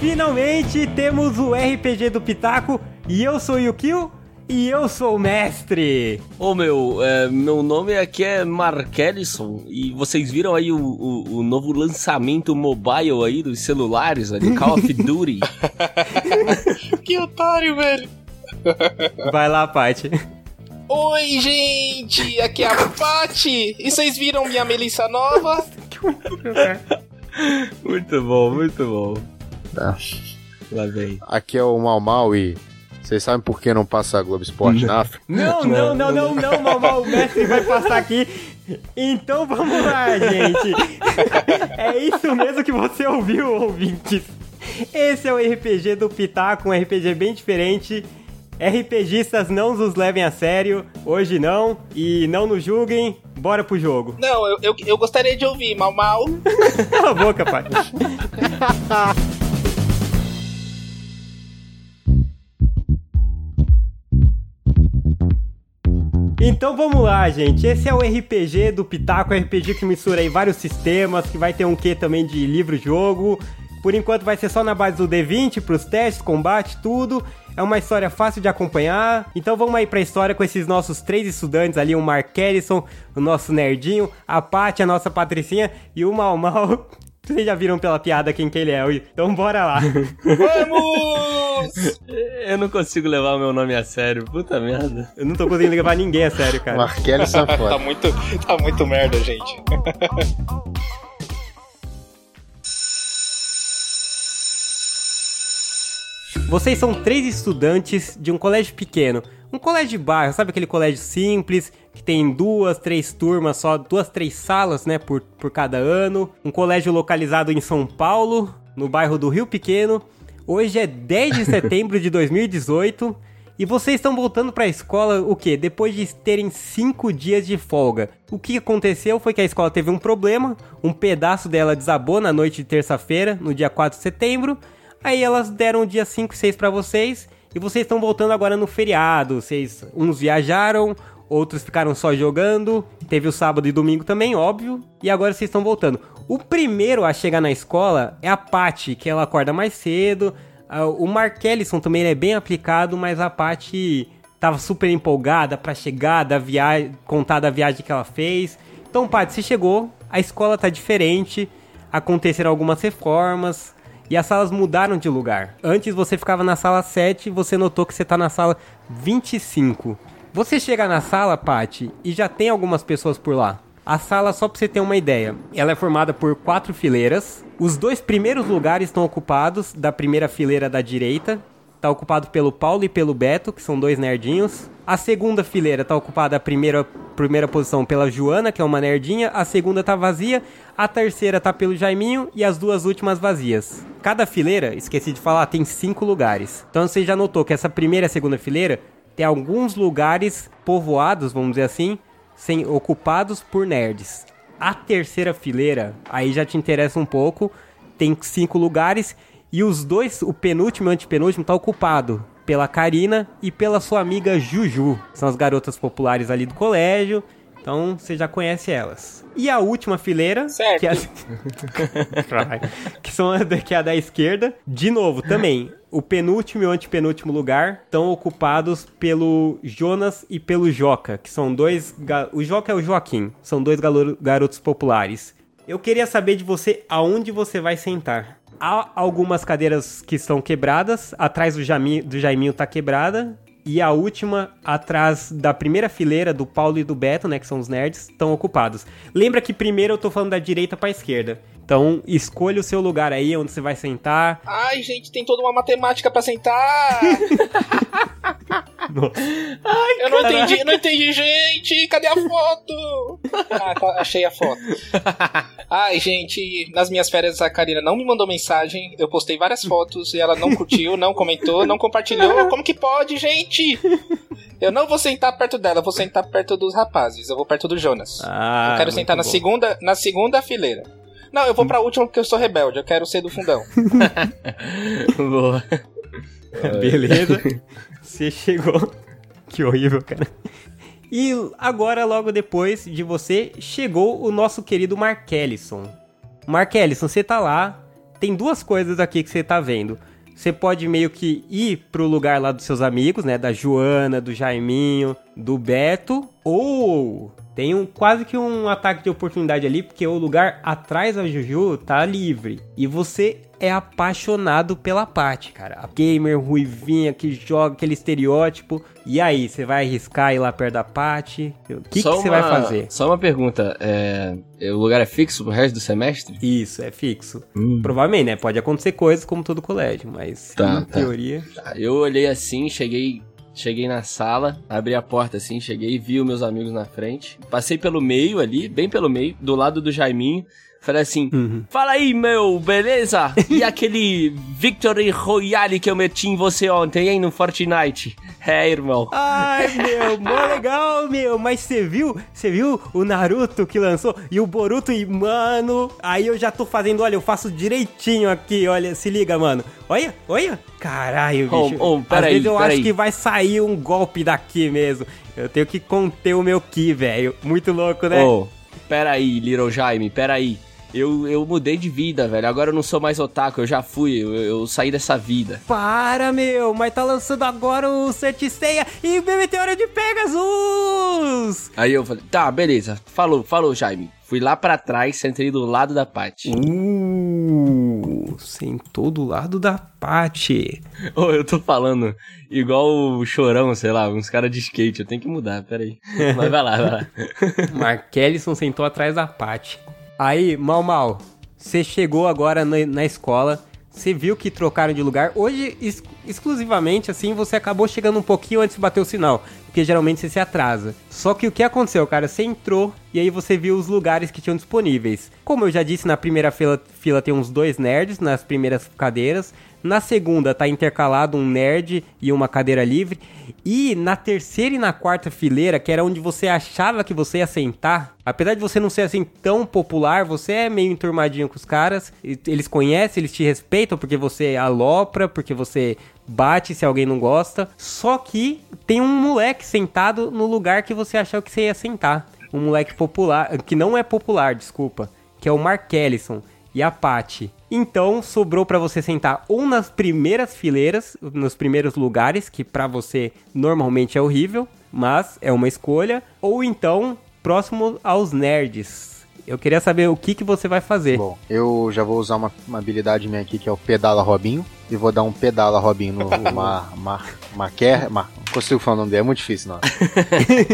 finalmente temos o RPG do Pitaco e eu sou o Yukio e eu sou o mestre. Ô meu, é, meu nome aqui é Markelison e vocês viram aí o, o, o, novo lançamento mobile aí dos celulares, ali, Call of Duty. que otário, velho. Vai lá, Paty. Oi, gente! Aqui é a Paty! E vocês viram minha Melissa nova? muito bom, muito bom. Tá. Lá vem. Aqui é o Mal Mal e vocês sabem por que não passa a Globo Esporte na África? Não, não, não, não, não, Mal Mal, o mestre vai passar aqui. Então vamos lá, gente. É isso mesmo que você ouviu, ouvintes. Esse é o RPG do Pitaco, um RPG bem diferente. RPGistas não os levem a sério, hoje não, e não nos julguem, bora pro jogo. Não, eu, eu, eu gostaria de ouvir, mal mal. Cala a boca, pai. Então vamos lá, gente. Esse é o RPG do Pitaco, RPG que mistura aí vários sistemas, que vai ter um quê também de livro-jogo. Por enquanto vai ser só na base do D20 pros testes, combate, tudo. É uma história fácil de acompanhar. Então vamos aí pra história com esses nossos três estudantes ali, o Mark Ellison, o nosso nerdinho, a Paty, a nossa patricinha e o Mal Mal. Vocês já viram pela piada quem que ele é, então bora lá. Vamos! Eu não consigo levar o meu nome a sério, puta merda. Eu não tô conseguindo levar ninguém a sério, cara. Marquelli Safora. tá muito, tá muito merda, gente. Vocês são três estudantes de um colégio pequeno. Um colégio de bairro, sabe aquele colégio simples, que tem duas, três turmas só, duas, três salas, né, por, por cada ano. Um colégio localizado em São Paulo, no bairro do Rio Pequeno. Hoje é 10 de setembro de 2018 e vocês estão voltando para a escola o que? Depois de terem cinco dias de folga. O que aconteceu foi que a escola teve um problema, um pedaço dela desabou na noite de terça-feira, no dia 4 de setembro, Aí elas deram o dia 5 e 6 pra vocês. E vocês estão voltando agora no feriado. Vocês, uns viajaram, outros ficaram só jogando. Teve o sábado e domingo também, óbvio. E agora vocês estão voltando. O primeiro a chegar na escola é a Paty, que ela acorda mais cedo. Ah, o Mark Ellison também é bem aplicado, mas a Paty tava super empolgada para chegar da viagem, contar da viagem que ela fez. Então, Paty, você chegou, a escola tá diferente, aconteceram algumas reformas, e as salas mudaram de lugar. Antes você ficava na sala 7 e você notou que você está na sala 25. Você chega na sala, Pati, e já tem algumas pessoas por lá. A sala, só para você ter uma ideia, ela é formada por quatro fileiras. Os dois primeiros lugares estão ocupados, da primeira fileira da direita, está ocupado pelo Paulo e pelo Beto, que são dois nerdinhos. A segunda fileira está ocupada a primeira, primeira posição pela Joana, que é uma nerdinha. A segunda está vazia. A terceira está pelo Jaiminho e as duas últimas vazias. Cada fileira, esqueci de falar, tem cinco lugares. Então você já notou que essa primeira e segunda fileira tem alguns lugares povoados, vamos dizer assim, sem ocupados por nerds. A terceira fileira, aí já te interessa um pouco, tem cinco lugares e os dois, o penúltimo e o antepenúltimo, tá ocupado pela Karina e pela sua amiga Juju. São as garotas populares ali do colégio. Então você já conhece elas. E a última fileira, certo. que, é que são a, que é a da esquerda, de novo, também. O penúltimo e o antepenúltimo lugar estão ocupados pelo Jonas e pelo Joca, que são dois. O Joca é o Joaquim, são dois garotos populares. Eu queria saber de você aonde você vai sentar. Há algumas cadeiras que estão quebradas, atrás do, Jami, do Jaiminho tá quebrada, e a última, atrás da primeira fileira do Paulo e do Beto, né, que são os nerds, estão ocupados. Lembra que primeiro eu tô falando da direita pra esquerda. Então, escolha o seu lugar aí, onde você vai sentar. Ai, gente, tem toda uma matemática para sentar. Ai, eu não entendi, não entendi, gente. Cadê a foto? Ah, tá, achei a foto. Ai, gente, nas minhas férias a Karina não me mandou mensagem. Eu postei várias fotos e ela não curtiu, não comentou, não compartilhou. Como que pode, gente? Eu não vou sentar perto dela, eu vou sentar perto dos rapazes. Eu vou perto do Jonas. Ah, eu quero sentar na segunda, na segunda fileira. Não, eu vou pra última porque eu sou rebelde, eu quero ser do fundão. Boa. Beleza. Você chegou. Que horrível, cara. E agora, logo depois de você, chegou o nosso querido Mark Ellison. Mark Ellison, você tá lá, tem duas coisas aqui que você tá vendo. Você pode meio que ir pro lugar lá dos seus amigos, né? Da Joana, do Jaiminho, do Beto. Ou tem um, quase que um ataque de oportunidade ali, porque o lugar atrás da Juju tá livre. E você é apaixonado pela Paty, cara. A gamer ruivinha que joga aquele estereótipo. E aí, você vai arriscar ir lá perto da Paty? O que você vai fazer? Só uma pergunta. É, é, o lugar é fixo pro resto do semestre? Isso, é fixo. Hum. Provavelmente, né? Pode acontecer coisas como todo colégio, mas Tá, em tá. teoria. Eu olhei assim, cheguei, cheguei na sala, abri a porta assim, cheguei e vi os meus amigos na frente. Passei pelo meio ali, bem pelo meio, do lado do Jaiminho. Falei assim, Uhum. fala aí, meu, beleza? E aquele Victory Royale que eu meti em você ontem, hein, no Fortnite? É, irmão. Ai, meu, mó legal, meu. Mas você viu? Você viu o Naruto que lançou? E o Boruto e, mano, aí eu já tô fazendo, olha, eu faço direitinho aqui, olha, se liga, mano. Olha, olha. Caralho, bicho. ô, Às peraí, vezes eu acho que vai sair um golpe daqui mesmo. Eu tenho que conter o meu ki, velho. Muito louco, né? Ô, peraí, Little Jaime, peraí. Eu, eu mudei de vida, velho. Agora eu não sou mais otaku, eu já fui, eu, eu saí dessa vida. Para, meu, mas tá lançando agora o Serticeia e o Meteoro de Pegasus! Aí eu falei, tá, beleza. Falou, falou, Jaime. Fui lá pra trás, sentei do lado da Paty. Uh, sentou do lado da Paty. Ô, eu tô falando igual o chorão, sei lá, uns caras de skate. Eu tenho que mudar, peraí. Mas vai lá, vai lá. Markelison sentou atrás da Paty. Aí, mal, mal, você chegou agora na, na escola, você viu que trocaram de lugar. Hoje, ex- exclusivamente, assim, você acabou chegando um pouquinho antes de bater o sinal, porque geralmente você se atrasa. Só que o que aconteceu, cara? Você entrou e aí você viu os lugares que tinham disponíveis. Como eu já disse, na primeira fila, fila tem uns dois nerds nas primeiras cadeiras. Na segunda tá intercalado um nerd e uma cadeira livre. E na terceira e na quarta fileira, que era onde você achava que você ia sentar, apesar de você não ser assim tão popular, você é meio enturmadinho com os caras. Eles conhecem, eles te respeitam porque você alopra, porque você bate se alguém não gosta. Só que tem um moleque sentado no lugar que você achou que você ia sentar. Um moleque popular, que não é popular, desculpa, que é o Mark Ellison e a Paty. Então sobrou pra você sentar ou nas primeiras fileiras, nos primeiros lugares, que pra você normalmente é horrível, mas é uma escolha, ou então próximo aos nerds. Eu queria saber o que, que você vai fazer. Bom, eu já vou usar uma, uma habilidade minha aqui que é o pedala Robinho. E vou dar um pedala Robinho no Mar. Mar. Maquer. Mar, não consigo falar o nome dele, é muito difícil, não.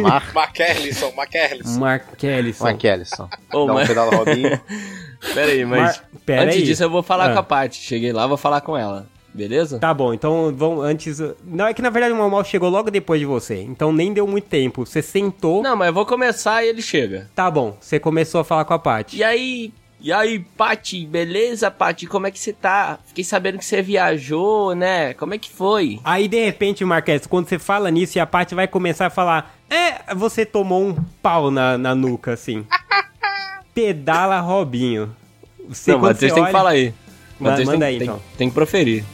Mar. Maquerlisson, Maquerlisson. Mark Ellison. Maquelison. Ô, Dá um pedala Robinho. Pera aí, mas pera antes aí. disso eu vou falar Ah. com a Paty. Cheguei lá, vou falar com ela. Beleza? Tá bom, então vamos antes. Não, é que na verdade o Mal chegou logo depois de você, então nem deu muito tempo. Você sentou. Não, mas eu vou começar e ele chega. Tá bom, você começou a falar com a Paty. E aí, e aí, Paty, beleza, Paty? Como é que você tá? Fiquei sabendo que você viajou, né? Como é que foi? Aí de repente, Marques, quando você fala nisso e a Paty vai começar a falar, é, você tomou um pau na, na nuca, assim. Pedala Robinho. Você, não, Matheus você tem olha- que falar aí. Ma- Matheus manda tem, aí, tem- então. tem que proferir.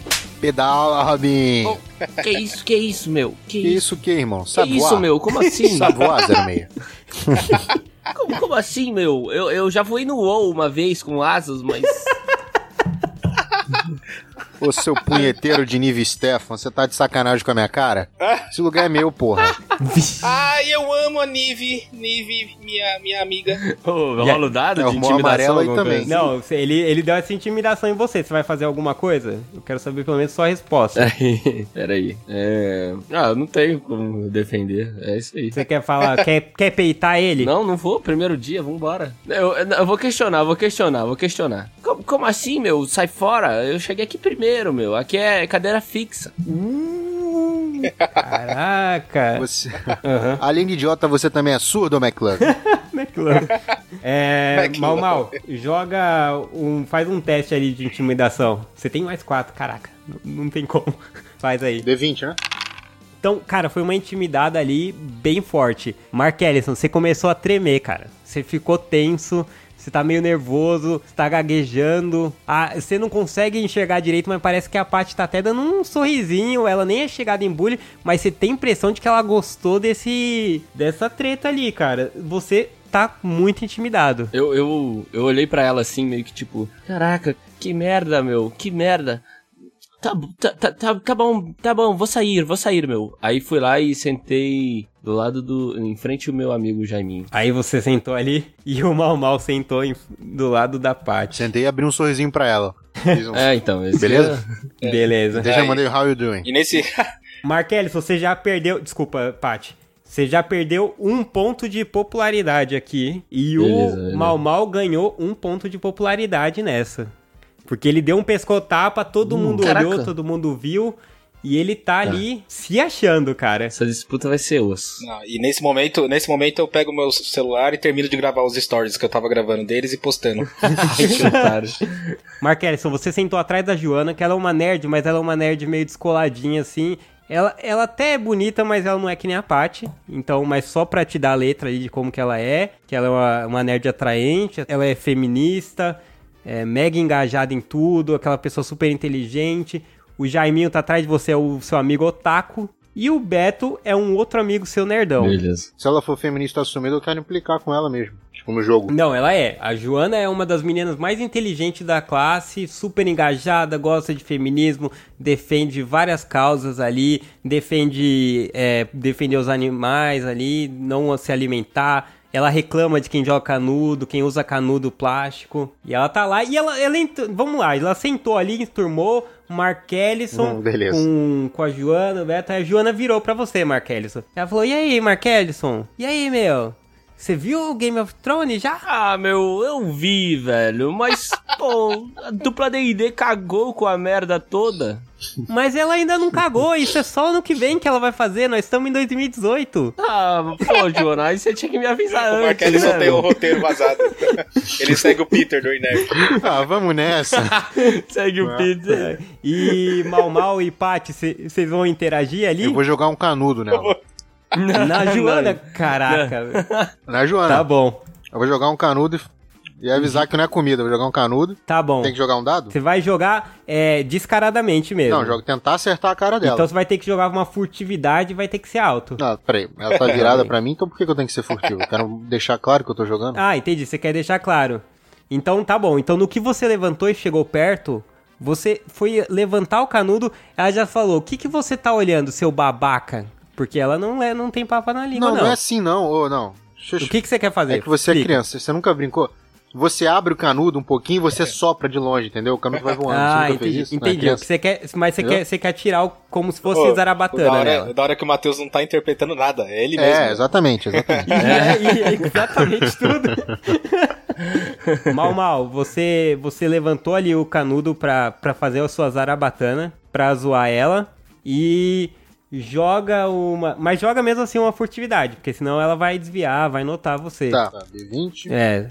Pedala Robinho. que isso, que isso, meu? Que, Que isso que, irmão? Que Sabe isso, meu? Como assim? Sabe voar, 06? como, como assim, meu? Eu, eu já fui no UOL uma vez com asas, mas. Ô seu punheteiro de nível Stefan, você tá de sacanagem com a minha cara? Esse lugar é meu, porra. Ai, eu amo a Nive. Nive, minha, minha amiga. Ô, rola o dado É, de intimidação amarelo aí também. coisa Não, você- ele, ele deu essa intimidação em você. Você vai fazer alguma coisa? Eu quero saber pelo menos sua resposta. assim? Peraí. É... Ah, eu não tenho como defender. É isso aí. Você quer falar, quer, quer peitar ele? Não, não vou. Primeiro dia, vambora. Eu, eu, eu vou questionar, vou questionar, vou questionar. Como, como assim, meu? Sai fora. Eu cheguei aqui primeiro, meu. Aqui é cadeira fixa. Uh, caraca. Você... Aham. Além de idiota, você também é surdo, McLaren? McLaren. É, mal, mal, joga um, faz um teste ali de intimidação. Você tem mais quatro, caraca, não, não tem como. Faz aí. D20, né? Então, cara, foi uma intimidada ali bem forte. Mark Ellison, você começou a tremer, cara. Você ficou tenso, você tá meio nervoso, você tá gaguejando. Ah, você não consegue enxergar direito, mas parece que a Paty tá até dando um sorrisinho. Ela nem é chegada em bullying, mas você tem a impressão de que ela gostou desse dessa treta ali, cara. Você tá muito intimidado. Eu, eu, eu olhei pra ela assim, meio que tipo, caraca, que merda, meu, que merda. Tá, tá, tá, tá, tá bom, tá bom, vou sair, vou sair, meu. Aí fui lá e sentei do lado do. em frente ao meu amigo Jaiminho. Aí você sentou ali e o Mal Mal sentou em- do lado da Paty. Sentei e abri um sorrisinho pra ela. Um- É, então, esse Beleza? Beleza. Deixa eu mandei how you doing. E nesse. Marquelis, você já perdeu. Desculpa, Paty. Você já perdeu um ponto de popularidade aqui. E Beleza, o. Mal Mal ganhou um ponto de popularidade nessa. Porque ele deu um pescotapa, todo mundo caraca. olhou, todo mundo viu. E ele tá ali se achando, cara. Essa disputa vai ser osso. Não, e nesse momento, nesse momento eu pego meu celular e termino de gravar os stories que eu tava gravando deles e postando. otário. Markelson, você sentou atrás da Joana, que ela é uma nerd, mas ela é uma nerd meio descoladinha, assim. Ela, ela até é bonita, mas ela não é que nem a Paty. Então, mas só pra te dar a letra aí de como que ela é, que ela é uma, uma nerd atraente, ela é feminista, é mega engajada em tudo, aquela pessoa super inteligente. O Jaiminho tá atrás de você, é o seu amigo otaku. E o Beto é um outro amigo seu nerdão. Beleza. Se ela for feminista assumida, eu quero implicar com ela mesmo. Tipo, no jogo. Não, ela é. A Joana é uma das meninas mais inteligentes da classe, super engajada, gosta de feminismo, defende várias causas ali, defende é, defender os animais ali, não se alimentar. Ela reclama de quem joga canudo, quem usa canudo plástico. E ela tá lá e ela, ela vamos lá, ela sentou ali, enturmou o Mark Ellison Hum, com, com a Joana, o Beto. Aí a Joana virou pra você, Mark Ellison. Ela falou: E aí, Mark Ellison? E aí, meu? Você viu o Game of Thrones já? Ah, meu, eu vi, velho, mas, pô, a dupla D&D cagou com a merda toda. Mas ela ainda não cagou, isso é só ano que vem que ela vai fazer, nós estamos em 2018. Ah, pô, Joana, aí você tinha que me avisar o antes, Marquelli né, só tem o meu? roteiro vazado. Ele segue o Peter do Inert. Ah, vamos nessa. Segue o Peter. E Mal Mal e Paty, vocês vão interagir ali? Eu vou jogar um canudo nela. Na Joana, caraca. velho. Na Joana. Tá bom, Eu vou jogar um canudo e, e avisar que não é comida. Eu vou jogar um canudo. tá bom. Tem que jogar um dado? Você vai jogar é, descaradamente mesmo. Não, jogo tentar acertar a cara dela. Então você vai ter que jogar uma furtividade e vai ter que ser alto. Não, peraí. Ela tá virada pra mim, então por que que eu tenho que ser furtivo? Eu quero deixar claro que eu tô jogando. Ah, entendi. Você quer deixar claro. Então tá bom. Então no que você levantou e chegou perto, você foi levantar o canudo, ela já falou: O que, que você tá olhando, seu babaca? Porque ela não, é, não tem papo na língua, não, não. não é assim não. Ô, não. Eu- O que, que você quer fazer? É que você é Explica. criança, você nunca brincou? Você abre o canudo um pouquinho e você sopra de longe, entendeu? O canudo vai voando. Ah, você nunca entendi. fez isso? Não é entendi. Que você quer, mas você Entendeu? quer, você quer tirar o, como se fosse Ô, zarabatana da hora, nela. da hora que o Matheus não tá interpretando nada. É ele mesmo. É, exatamente, exatamente. É, é exatamente tudo. mal, mal, você, você levantou ali o canudo pra, pra fazer a sua zarabatana, pra zoar ela, e joga uma... Mas joga mesmo assim uma furtividade, porque senão ela vai desviar, vai notar você. tá, tá, D20, É,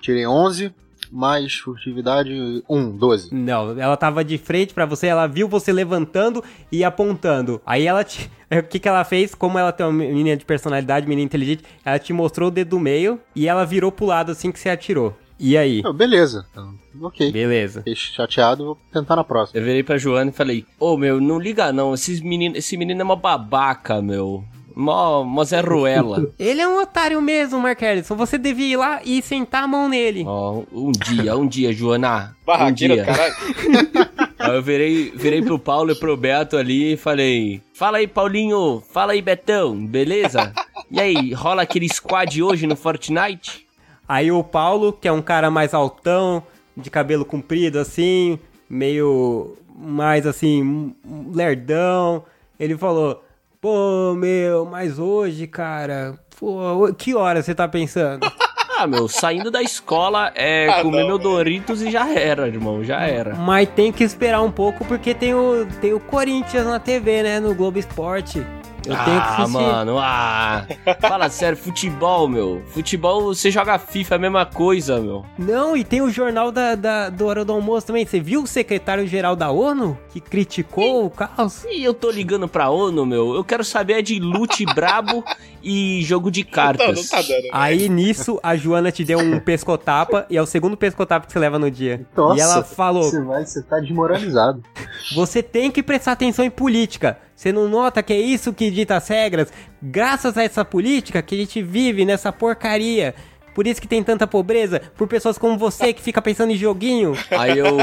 tirei 11, mais furtividade 1, 12. não, ela tava de frente pra você, ela viu você levantando e apontando. Aí ela te... O que que ela fez? Como ela tem uma menina de personalidade, menina inteligente, ela te mostrou o dedo do meio e ela virou pro lado assim que você atirou. E aí? Beleza, então, ok. Beleza. Fiquei chateado, vou tentar na próxima. Eu virei pra Joana e falei, ô, meu, não liga não, esses menino, esse menino é uma babaca, meu. Mó, mó Zé Ruela. Ele é um otário mesmo, Mark Ellison. Você devia ir lá e sentar a mão nele. Ó, um dia, um dia, Joana. Um Barraqueiro, dia. caralho. Aí eu virei, virei pro Paulo e pro Beto ali e falei: Fala aí, Paulinho. Fala aí, Betão. Beleza? E aí, rola aquele squad hoje no Fortnite? Aí o Paulo, que é um cara mais altão, de cabelo comprido assim, meio mais assim, lerdão, ele falou: Pô, meu, mas hoje, cara, pô, que hora você tá pensando? Ah, meu, saindo da escola é Ah, comer não, meu. Doritos e já era, irmão, já era. Mas tem que esperar um pouco porque tem o, tem o Corinthians na TV, né? No Globo Esporte. Eu tenho que ah, assistir. mano, ah. Fala sério, futebol, meu. Futebol, você joga FIFA, é a mesma coisa, meu. Não, e tem o jornal da, da, do Hora do Almoço também. Você viu o secretário-geral da ONU que criticou o caos? E eu tô ligando pra ONU, meu. Eu quero saber é de lute brabo e jogo de Não, cartas. não tá dando. Aí nisso a Joana te deu um pescotapa e é o segundo pescotapa que você leva no dia. Nossa, e ela falou: Você vai, você tá desmoralizado. Você tem que prestar atenção em política. Você não nota que é isso que dita as regras? Graças a essa política que a gente vive nessa porcaria. Por isso que tem tanta pobreza, por pessoas como você que fica pensando em joguinho. Aí eu.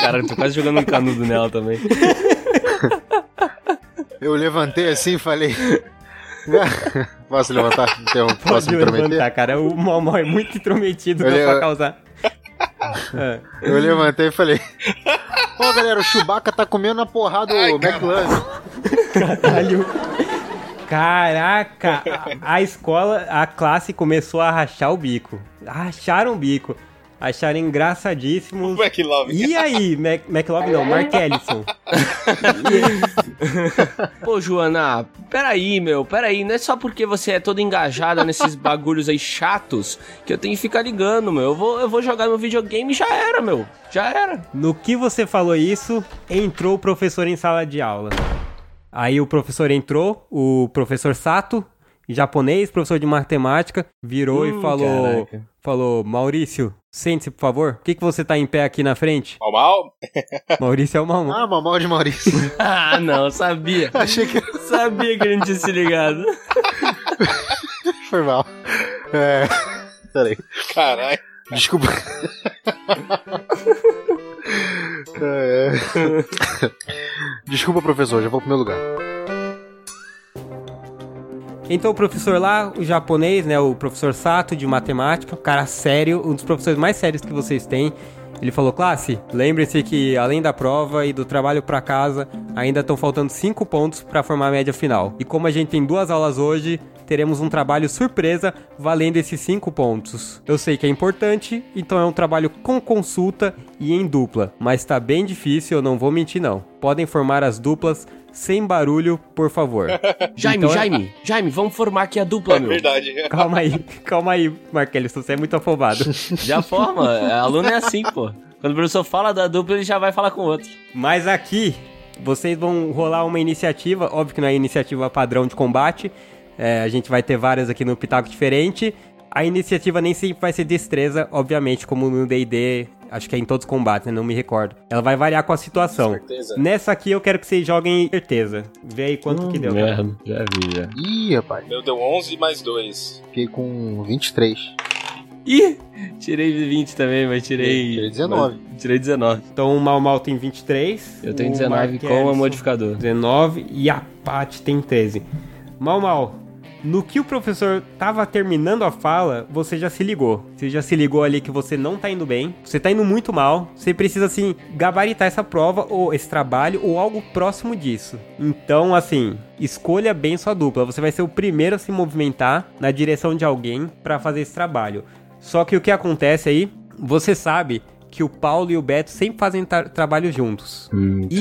Cara, eu tô quase jogando um canudo nela também. Eu levantei assim e falei. Posso levantar? Então, posso Pode me intrometer? levantar, cara. O Mal Mal é muito intrometido Ele pra é- causar. É. Eu levantei e falei. Ó, galera, o Chewbacca tá comendo a porrada do McLaren. Caralho. Caraca, a, a escola, a classe começou a rachar o bico. Racharam o bico. Acharam engraçadíssimos. McLovin. E aí, Mac, McLovin não, Mark Ellison. Pô, Joana, peraí, meu, peraí. Não é só porque você é toda engajada nesses bagulhos aí chatos que eu tenho que ficar ligando, meu. Eu vou, eu vou jogar meu videogame e já era, meu. Já era. No que você falou isso, entrou o professor em sala de aula. Aí o professor entrou, o professor Sato, japonês, professor de matemática, virou e Hum, falou: caraca. falou, Maurício, sente-se, por favor. Por que, que você tá em pé aqui na frente? Mal, mal. Maurício é o Malmão. Ah, mamão de Maurício. Ah, não, sabia. Achei que Sabia que ele não tinha se ligado. foi mal. É. Peraí. Caralho. Desculpa. É. Desculpa, professor, já vou pro meu lugar. Então o professor lá, o japonês, né, o professor Sato de matemática, um cara sério, um dos professores mais sérios que vocês têm. Ele falou: "Classe, lembre-se que além da prova e do trabalho pra casa, ainda estão faltando 5 pontos pra formar a média final. E como a gente tem duas aulas hoje, teremos um trabalho surpresa valendo esses 5 pontos. Eu sei que é importante, então é um trabalho com consulta e em dupla, mas tá bem difícil, eu não vou mentir não. Podem formar as duplas sem barulho, por favor." Jaime, Então é- Jaime, Jaime, vamos formar aqui a dupla, É meu. verdade. Calma aí, calma aí, Marquelis, você é muito afobado. Já forma. Aluno é assim, pô. Quando o professor fala da dupla, ele já vai falar com o outro. Mas aqui, vocês vão rolar uma iniciativa, óbvio que não é iniciativa padrão de combate, é, a gente vai ter várias aqui no Pitaco Diferente. A iniciativa nem sempre vai ser destreza, obviamente, como no D&D, acho que é em todos os combates, né? não me recordo. Ela vai variar com a situação. Certeza. Nessa aqui eu quero que vocês joguem certeza. Vê aí quanto que deu. Merda, já vi, já. Ih, rapaz, Meu deu 11 mais 2. fiquei com 23. Ih, tirei 20 também, mas tirei... Tirei 19. mas Tirei 19. Então o Mal Mal tem 23. Eu tenho o 19 Mark com Ellison modificador. 19 e a Paty tem 13. Mal, mal. No que o professor tava terminando a fala, você já se ligou. Você já se ligou ali que você não tá indo bem, você tá indo muito mal, você precisa assim gabaritar essa prova ou esse trabalho ou algo próximo disso. Então, assim, escolha bem sua dupla. Você vai ser o primeiro a se movimentar na direção de alguém para fazer esse trabalho. Só que o que acontece aí, você sabe que o Paulo e o Beto sempre fazem tra trabalho juntos. Hum, E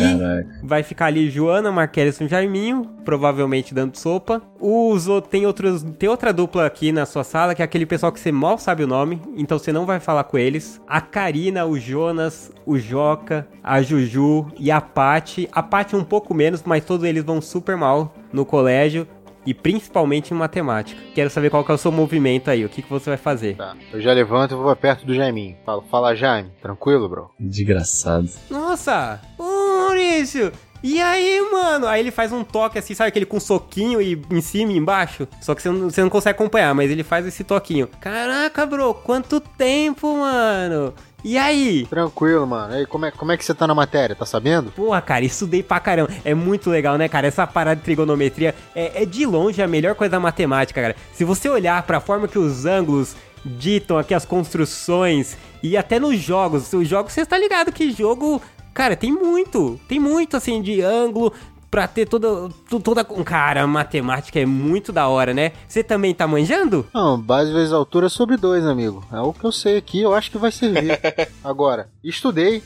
vai ficar ali Joana, Marquelis e Jaiminho, provavelmente dando sopa. Os outros, tem, outros, tem outra dupla aqui na sua sala, que é aquele pessoal que você mal sabe o nome, então você não vai falar com eles. A Karina, o Jonas, o Joca, a Juju e a Paty. A Paty um pouco menos, mas todos eles vão super mal no colégio. E principalmente em matemática. Quero saber qual que é o seu movimento aí, o que, que você vai fazer. Tá. Eu já levanto e vou pra perto do Jaiminho. Falo, fala Jaime, tranquilo, bro? Desgraçado. Nossa! Ô Maurício! E aí, mano? Aí ele faz um toque assim, sabe? Aquele com soquinho e em cima e embaixo. Só que você não, você não consegue acompanhar, mas ele faz esse toquinho. Caraca, bro, quanto tempo, mano! E aí? Tranquilo, mano. E aí, como é, como é que você tá na matéria? Tá sabendo? Porra, cara, estudei pra caramba. É muito legal, né, cara? Essa parada de trigonometria é, é de longe a melhor coisa da matemática, cara. Se você olhar pra forma que os ângulos ditam aqui as construções e até nos jogos, os jogos você tá ligado que jogo, cara, tem muito, tem muito assim de ângulo pra ter toda to- toda cara, a matemática é muito da hora, né? Você também tá manjando? Não, base vezes altura é sobre dois, amigo. É o que eu sei aqui, eu acho que vai servir. Agora, estudei.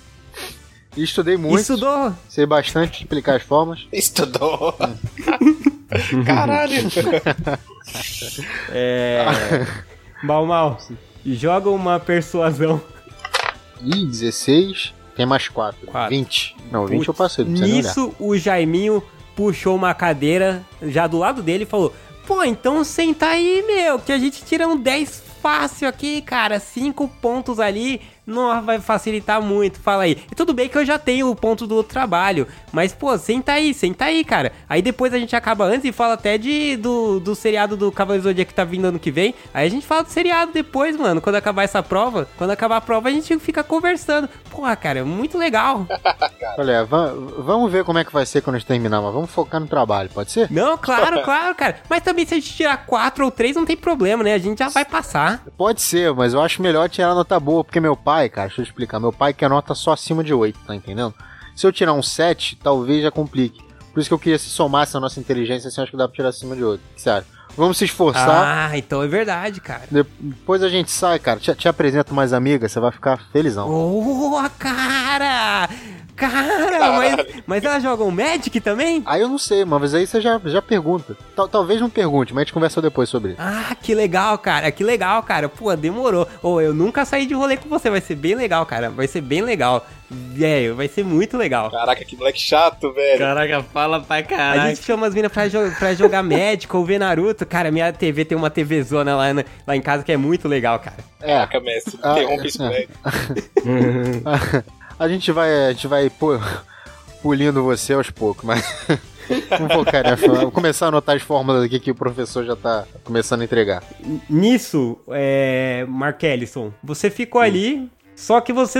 Estudei muito. Estudou? Sei bastante explicar as formas. Estudou. Caralho. É. mal, mal. Joga uma persuasão. Ih, 16. Tem mais 4. Quatro. 20. Não, 20 eu passei. Nisso, o Jaiminho puxou uma cadeira já do lado dele e falou: Pô, então senta aí, meu, que a gente tira um 10 fácil aqui, cara. Cinco pontos ali não vai facilitar muito. Fala aí. E tudo bem que eu já tenho o ponto do outro trabalho. Mas, pô, senta aí, senta aí, cara. Aí depois a gente acaba antes e fala até de do, do seriado do Cavaleiro Zodíaco que tá vindo ano que vem. Aí a gente fala do seriado depois, mano. Quando acabar essa prova. Quando acabar a prova, a gente fica conversando. Porra, cara, é muito legal. Olha, va- vamos ver como é que vai ser quando a gente terminar, mas vamos focar no trabalho, pode ser? Não, claro, claro, cara. Mas também se a gente tirar quatro ou três, não tem problema, né? A gente já vai passar. Pode ser, mas eu acho melhor tirar nota boa, porque meu pai, cara, deixa eu explicar, meu pai quer nota só acima de 8, tá entendendo? Se eu tirar um 7, talvez já complique. Por isso que eu queria se somasse a nossa inteligência, assim, acho que dá pra tirar acima de 8. O que você acha? Vamos se esforçar, Ah, então é verdade, cara. depois a gente sai, cara, te, te apresento mais amiga, você vai ficar felizão. Oh, cara! Cara, mas, mas elas jogam Magic também? Aí eu não sei, mas aí você já, já pergunta. Tal- talvez não pergunte, mas a gente conversa depois sobre isso. Ah, que legal, cara. Que legal, cara. Pô, demorou. Ô, eu nunca saí de rolê com você. Vai ser bem legal, cara. Vai ser bem legal. Velho, vai ser muito legal. Caraca, que moleque chato, velho. Caraca, fala pra A caralho. gente chama as minas pra, jo pra jogar Magic ou ver Naruto. Cara, minha TV tem uma TV zona lá, na- lá em casa que é muito legal, cara. É, Caraca, mestre. Ah, Interrompe isso, é. velho. a gente vai, a gente vai pô, pulindo você aos poucos, mas vamos focar nessa. Vou começar a anotar as fórmulas aqui que o professor já tá começando a entregar. Nisso, é, Mark Ellison, você ficou ali, só que você.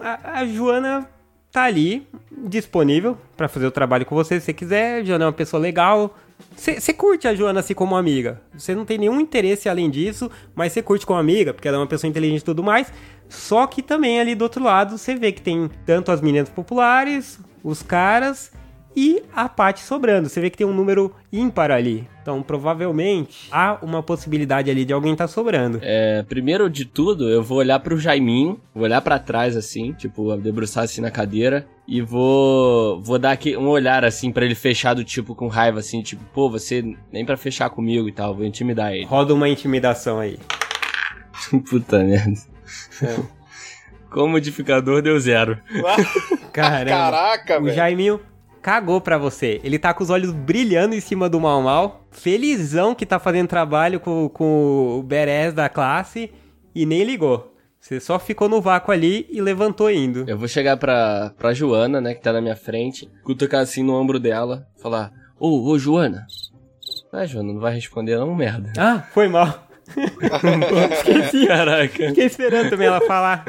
A, a Joana tá ali, disponível pra fazer o trabalho com você se você quiser. A Joana é uma pessoa legal. Você você curte a Joana assim como amiga. Você não tem nenhum interesse além disso, mas você curte como amiga, porque ela é uma pessoa inteligente e tudo mais. Só que também ali do outro lado você vê que tem tanto as meninas populares, os caras e a parte sobrando. Você vê que tem um número ímpar ali. Então, provavelmente, há uma possibilidade ali de alguém tá sobrando. É, primeiro de tudo, eu vou olhar pro Jaiminho, vou olhar pra trás assim, tipo, debruçar assim na cadeira e vou vou dar aqui um olhar assim pra ele fechado tipo com raiva assim, tipo, pô, você nem pra fechar comigo e tal, vou intimidar ele. Roda uma intimidação aí. Puta merda. É. Com modificador deu zero. Caramba. Caraca, o velho. Jaiminho cagou pra você. Ele tá com os olhos brilhando em cima do Mal Mal. Felizão que tá fazendo trabalho com, com o Beres da classe e nem ligou. Você só ficou no vácuo ali e levantou indo. Eu vou chegar pra, pra Joana, né, que tá na minha frente, cutucar assim no ombro dela, falar: Ô, ô, Joana. Ah, Joana, não vai responder não, merda. Ah, foi mal. Esqueci. Caraca. Fiquei esperando também ela falar.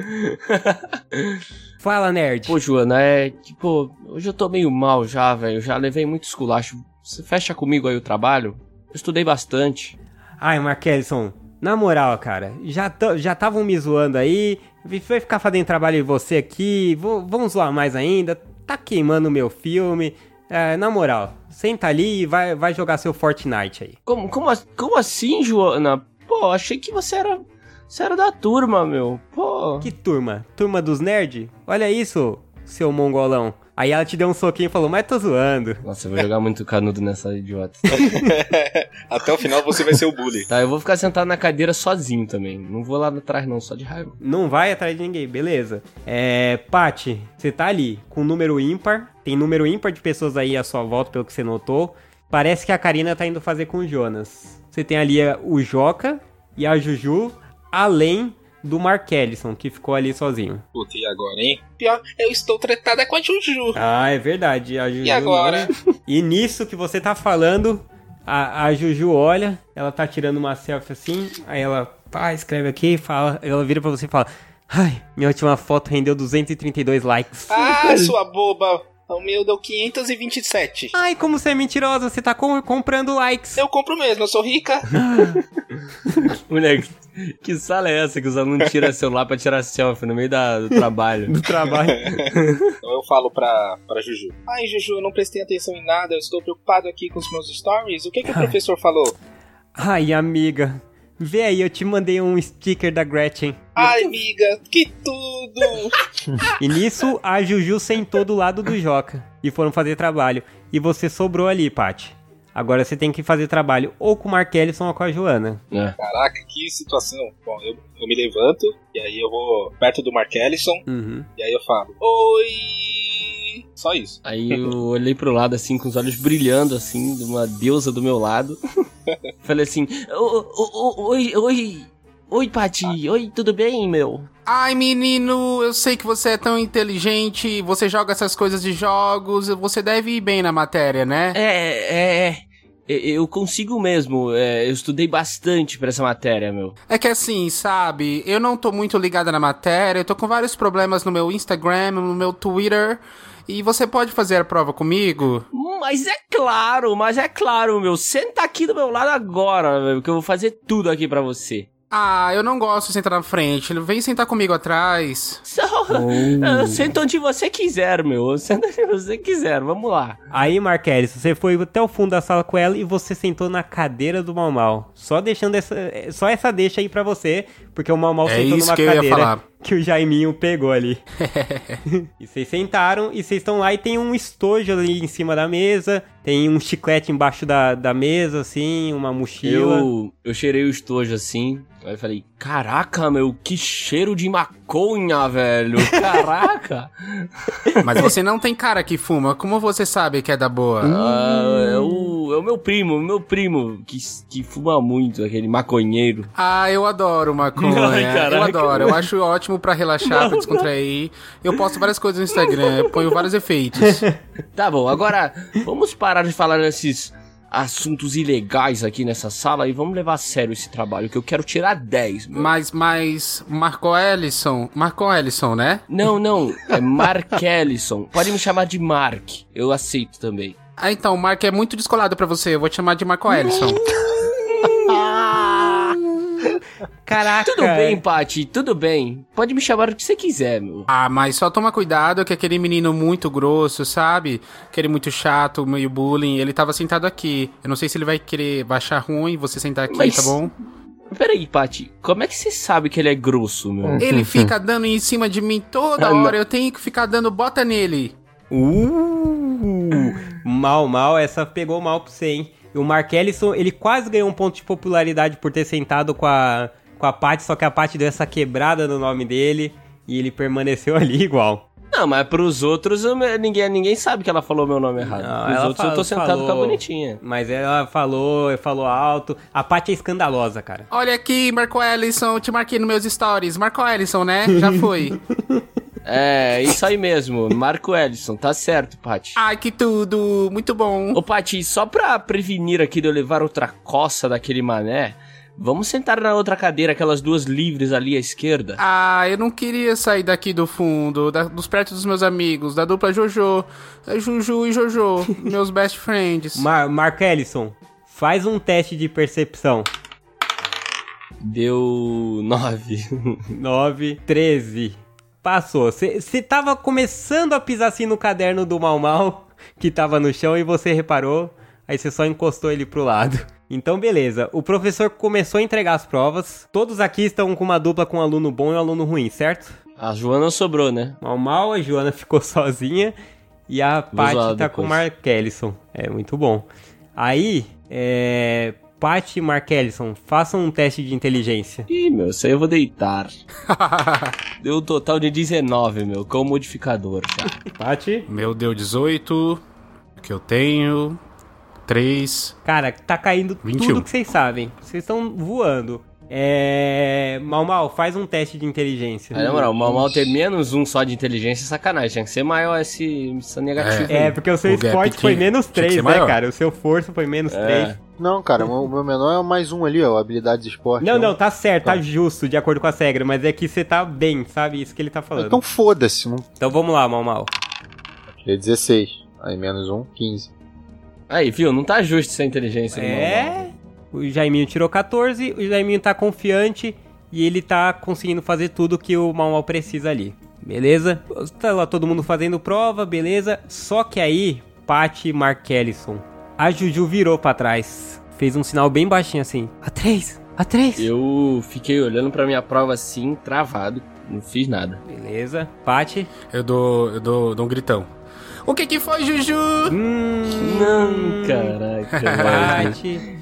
Fala, nerd. Pô, Joana, é que, pô, hoje eu tô meio mal já, velho. Já levei muito esculacho. Você fecha comigo aí o trabalho? Eu estudei bastante. Ai, Markelson, na moral, cara, já estavam me zoando aí, vai ficar fazendo trabalho em você aqui, vou, vamos zoar mais ainda, tá queimando o meu filme. É, na moral, senta ali e vai, vai jogar seu Fortnite aí. Como, como, como assim, Joana? Pô, achei que você era. Você era da turma, meu. Pô. Que turma? Turma dos nerd? Olha isso, seu mongolão. Aí ela te deu um soquinho e falou, mas tô zoando. Nossa, eu vou jogar muito canudo nessa idiota. Até o final você vai ser o bully. tá, eu vou ficar sentado na cadeira sozinho também. Não vou lá atrás, não, só de raiva. Não vai atrás de ninguém, beleza. É, Paty, você tá ali com número ímpar. Tem número ímpar de pessoas aí à sua volta, pelo que você notou. Parece que a Karina tá indo fazer com o Jonas. Você tem ali o Joca e a Juju, além do Mark Ellison, que ficou ali sozinho. Puta, e agora, hein? Pior, eu estou tretada com a Juju. Ah, é verdade. A Juju E agora? não- E nisso que você tá falando, a, a Juju olha, ela tá tirando uma selfie assim, aí ela pá, escreve aqui, fala, ela vira pra você e fala: Ai, minha última foto rendeu 232 likes. Ah, sua boba. O meu deu 527. Ai, como você é mentirosa, você tá com- comprando likes. Eu compro mesmo, eu sou rica. Moleque, que sala é essa que os alunos tiram celular pra tirar selfie no meio da, do trabalho? Do trabalho. Então eu falo pra, pra Juju. Ai, Juju, eu não prestei atenção em nada, eu estou preocupado aqui com os meus stories. O que, que o professor falou? Ai, amiga. Vê aí, eu te mandei um sticker da Gretchen. Ai, amiga, que tudo! E nisso, a Juju sentou do lado do Joca. E foram fazer trabalho. E você sobrou ali, Paty. Agora você tem que fazer trabalho ou com o Mark Ellison ou com a Joana. É. Caraca, que situação. Bom, eu, eu me levanto, e aí eu vou perto do Mark Ellison, Uhum. e aí eu falo: Oi! Só isso. Aí eu olhei pro lado assim, com os olhos brilhando assim, de uma deusa do meu lado. Falei assim, "Ô, ô, ô, oi, oi, oi, Pati, oi, tudo bem, meu? Ai, menino, eu sei que você é tão inteligente, você joga essas coisas de jogos, você deve ir bem na matéria, né? É, é, é, eu consigo mesmo, é, eu estudei bastante pra essa matéria, meu. É que assim, sabe, eu não tô muito ligada na matéria, eu tô com vários problemas no meu Instagram, no meu Twitter, e você pode fazer a prova comigo? Mas é claro, mas é claro, meu, senta aqui do meu lado agora, meu, que eu vou fazer tudo aqui pra você. Ah, eu não gosto de sentar na frente, vem sentar comigo atrás. Só, Ah, Senta onde você quiser, meu, senta onde você quiser, vamos lá. Aí, Marquelis, você foi até o fundo da sala com ela e você sentou na cadeira do Mal Mal. Só deixando essa. Só essa deixa aí pra você, porque o Mal Mal É sentou isso numa que eu ia cadeira falar. Que o Jaiminho pegou ali. e vocês sentaram e vocês estão lá e tem um estojo ali em cima da mesa, tem um chiclete embaixo da, da mesa, assim, uma mochila. Eu, eu cheirei o estojo assim, aí falei, caraca, meu, que cheiro de maconha, velho, caraca. Mas você não tem cara que fuma, como você sabe que é da boa? Ah, é, o, é o meu primo, meu primo, que, que fuma muito, aquele maconheiro. Ah, eu adoro maconha. Ai, caraca. eu adoro. Eu acho ótimo pra relaxar, pra descontrair. Eu posto várias coisas no Instagram, ponho vários efeitos. Tá bom, agora vamos parar de falar nesses assuntos ilegais aqui nessa sala e vamos levar a sério esse trabalho, que eu quero tirar 10, meu. Mas, mas, Marco Ellison, Marco Ellison, né? Não, não, é Mark Ellison. Pode me chamar de Mark, eu aceito também. Ah, então, o Marco é muito descolado pra você, eu vou te chamar de Marco Ellison. Caraca! Tudo bem, Paty, tudo bem. Pode me chamar o que você quiser, meu. Ah, mas só toma cuidado que aquele menino muito grosso, sabe? Aquele muito chato, meio bullying, ele tava sentado aqui. Eu não sei se ele vai querer baixar ruim você sentar aqui, Mas- tá bom? Peraí, Paty, como é que você sabe que ele é grosso, meu? Ele fica dando em cima de mim toda Ah, não. hora, eu tenho que ficar dando bota nele. Uh, mal, mal, essa pegou mal pra você, hein? E o Mark Ellison, ele quase ganhou um ponto de popularidade por ter sentado com a, com a Paty, só que a Paty deu essa quebrada no nome dele e ele permaneceu ali igual. Não, mas pros outros, eu- ninguém, ninguém sabe que ela falou meu nome errado. Não, pros outros eu fa- tô sentado falou- com a bonitinha. Mas ela falou, falou alto. A Paty é escandalosa, cara. Olha aqui, Marco Ellison, eu te marquei nos meus stories. Marco Ellison, né? Já foi. É, isso aí mesmo, Marco Ellison, tá certo, Paty. Ai, que tudo, muito bom. Ô, Paty, só pra prevenir aqui de eu levar outra coça daquele mané, vamos sentar na outra cadeira, aquelas duas livres ali à esquerda. Ah, eu não queria sair daqui do fundo, da- dos perto dos meus amigos, da dupla Jojo. É Juju e Jojo, meus best friends. Mar Mark Ellison, faz um teste de percepção. Deu nove. 9, 13. Passou. Você tava começando a pisar assim no caderno do Mal Mal, que tava no chão, e você reparou. Aí você só encostou ele pro lado. Então, beleza. O professor começou a entregar as provas. Todos aqui estão com uma dupla com um aluno bom e um aluno ruim, certo? A Joana sobrou, né? Mal Mal, a Joana ficou sozinha. E a Paty tá com o. Mark Ellison. É, muito bom. Aí, é... Paty e Mark Ellison, façam um teste de inteligência. Ih, meu, isso aí eu vou deitar. Deu um total de 19, meu, com o modificador, cara. Paty? Meu deu 18, que eu tenho 3. Cara, tá caindo 21. tudo que vocês sabem. Vocês estão voando. É. Mal Mal, faz um teste de inteligência. Aí, na moral, o Mal Mal ter menos um só de inteligência é sacanagem. Tinha que ser maior esse, esse negativo. É, aí. porque o seu O esporte foi menos tinha que 3, ser né, maior. cara? O seu força foi menos É. 3. Não, cara, o meu menor é o mais um ali, ó, habilidades de esporte. Não, é um- não, tá certo, tá justo, de acordo com a regra, mas é que você tá bem, sabe? Isso que ele tá falando. Então foda-se, não Então vamos lá, Mal Mal. tirei 16. Aí menos um, 15. Aí, viu? Não tá justo essa inteligência. É. O Jaiminho tirou 14, o Jaiminho tá confiante e ele tá conseguindo fazer tudo que o Mal Mal precisa ali. Beleza? Tá lá todo mundo fazendo prova, beleza? Só que aí, Paty e Mark Ellison. A Juju virou pra trás. Fez um sinal bem baixinho assim. A 3, a 3. Eu fiquei olhando pra minha prova assim, travado. Não fiz nada. Beleza. Paty. Eu dou, eu dou, dou um gritão. O que que foi, Juju? Hum, Não, caraca.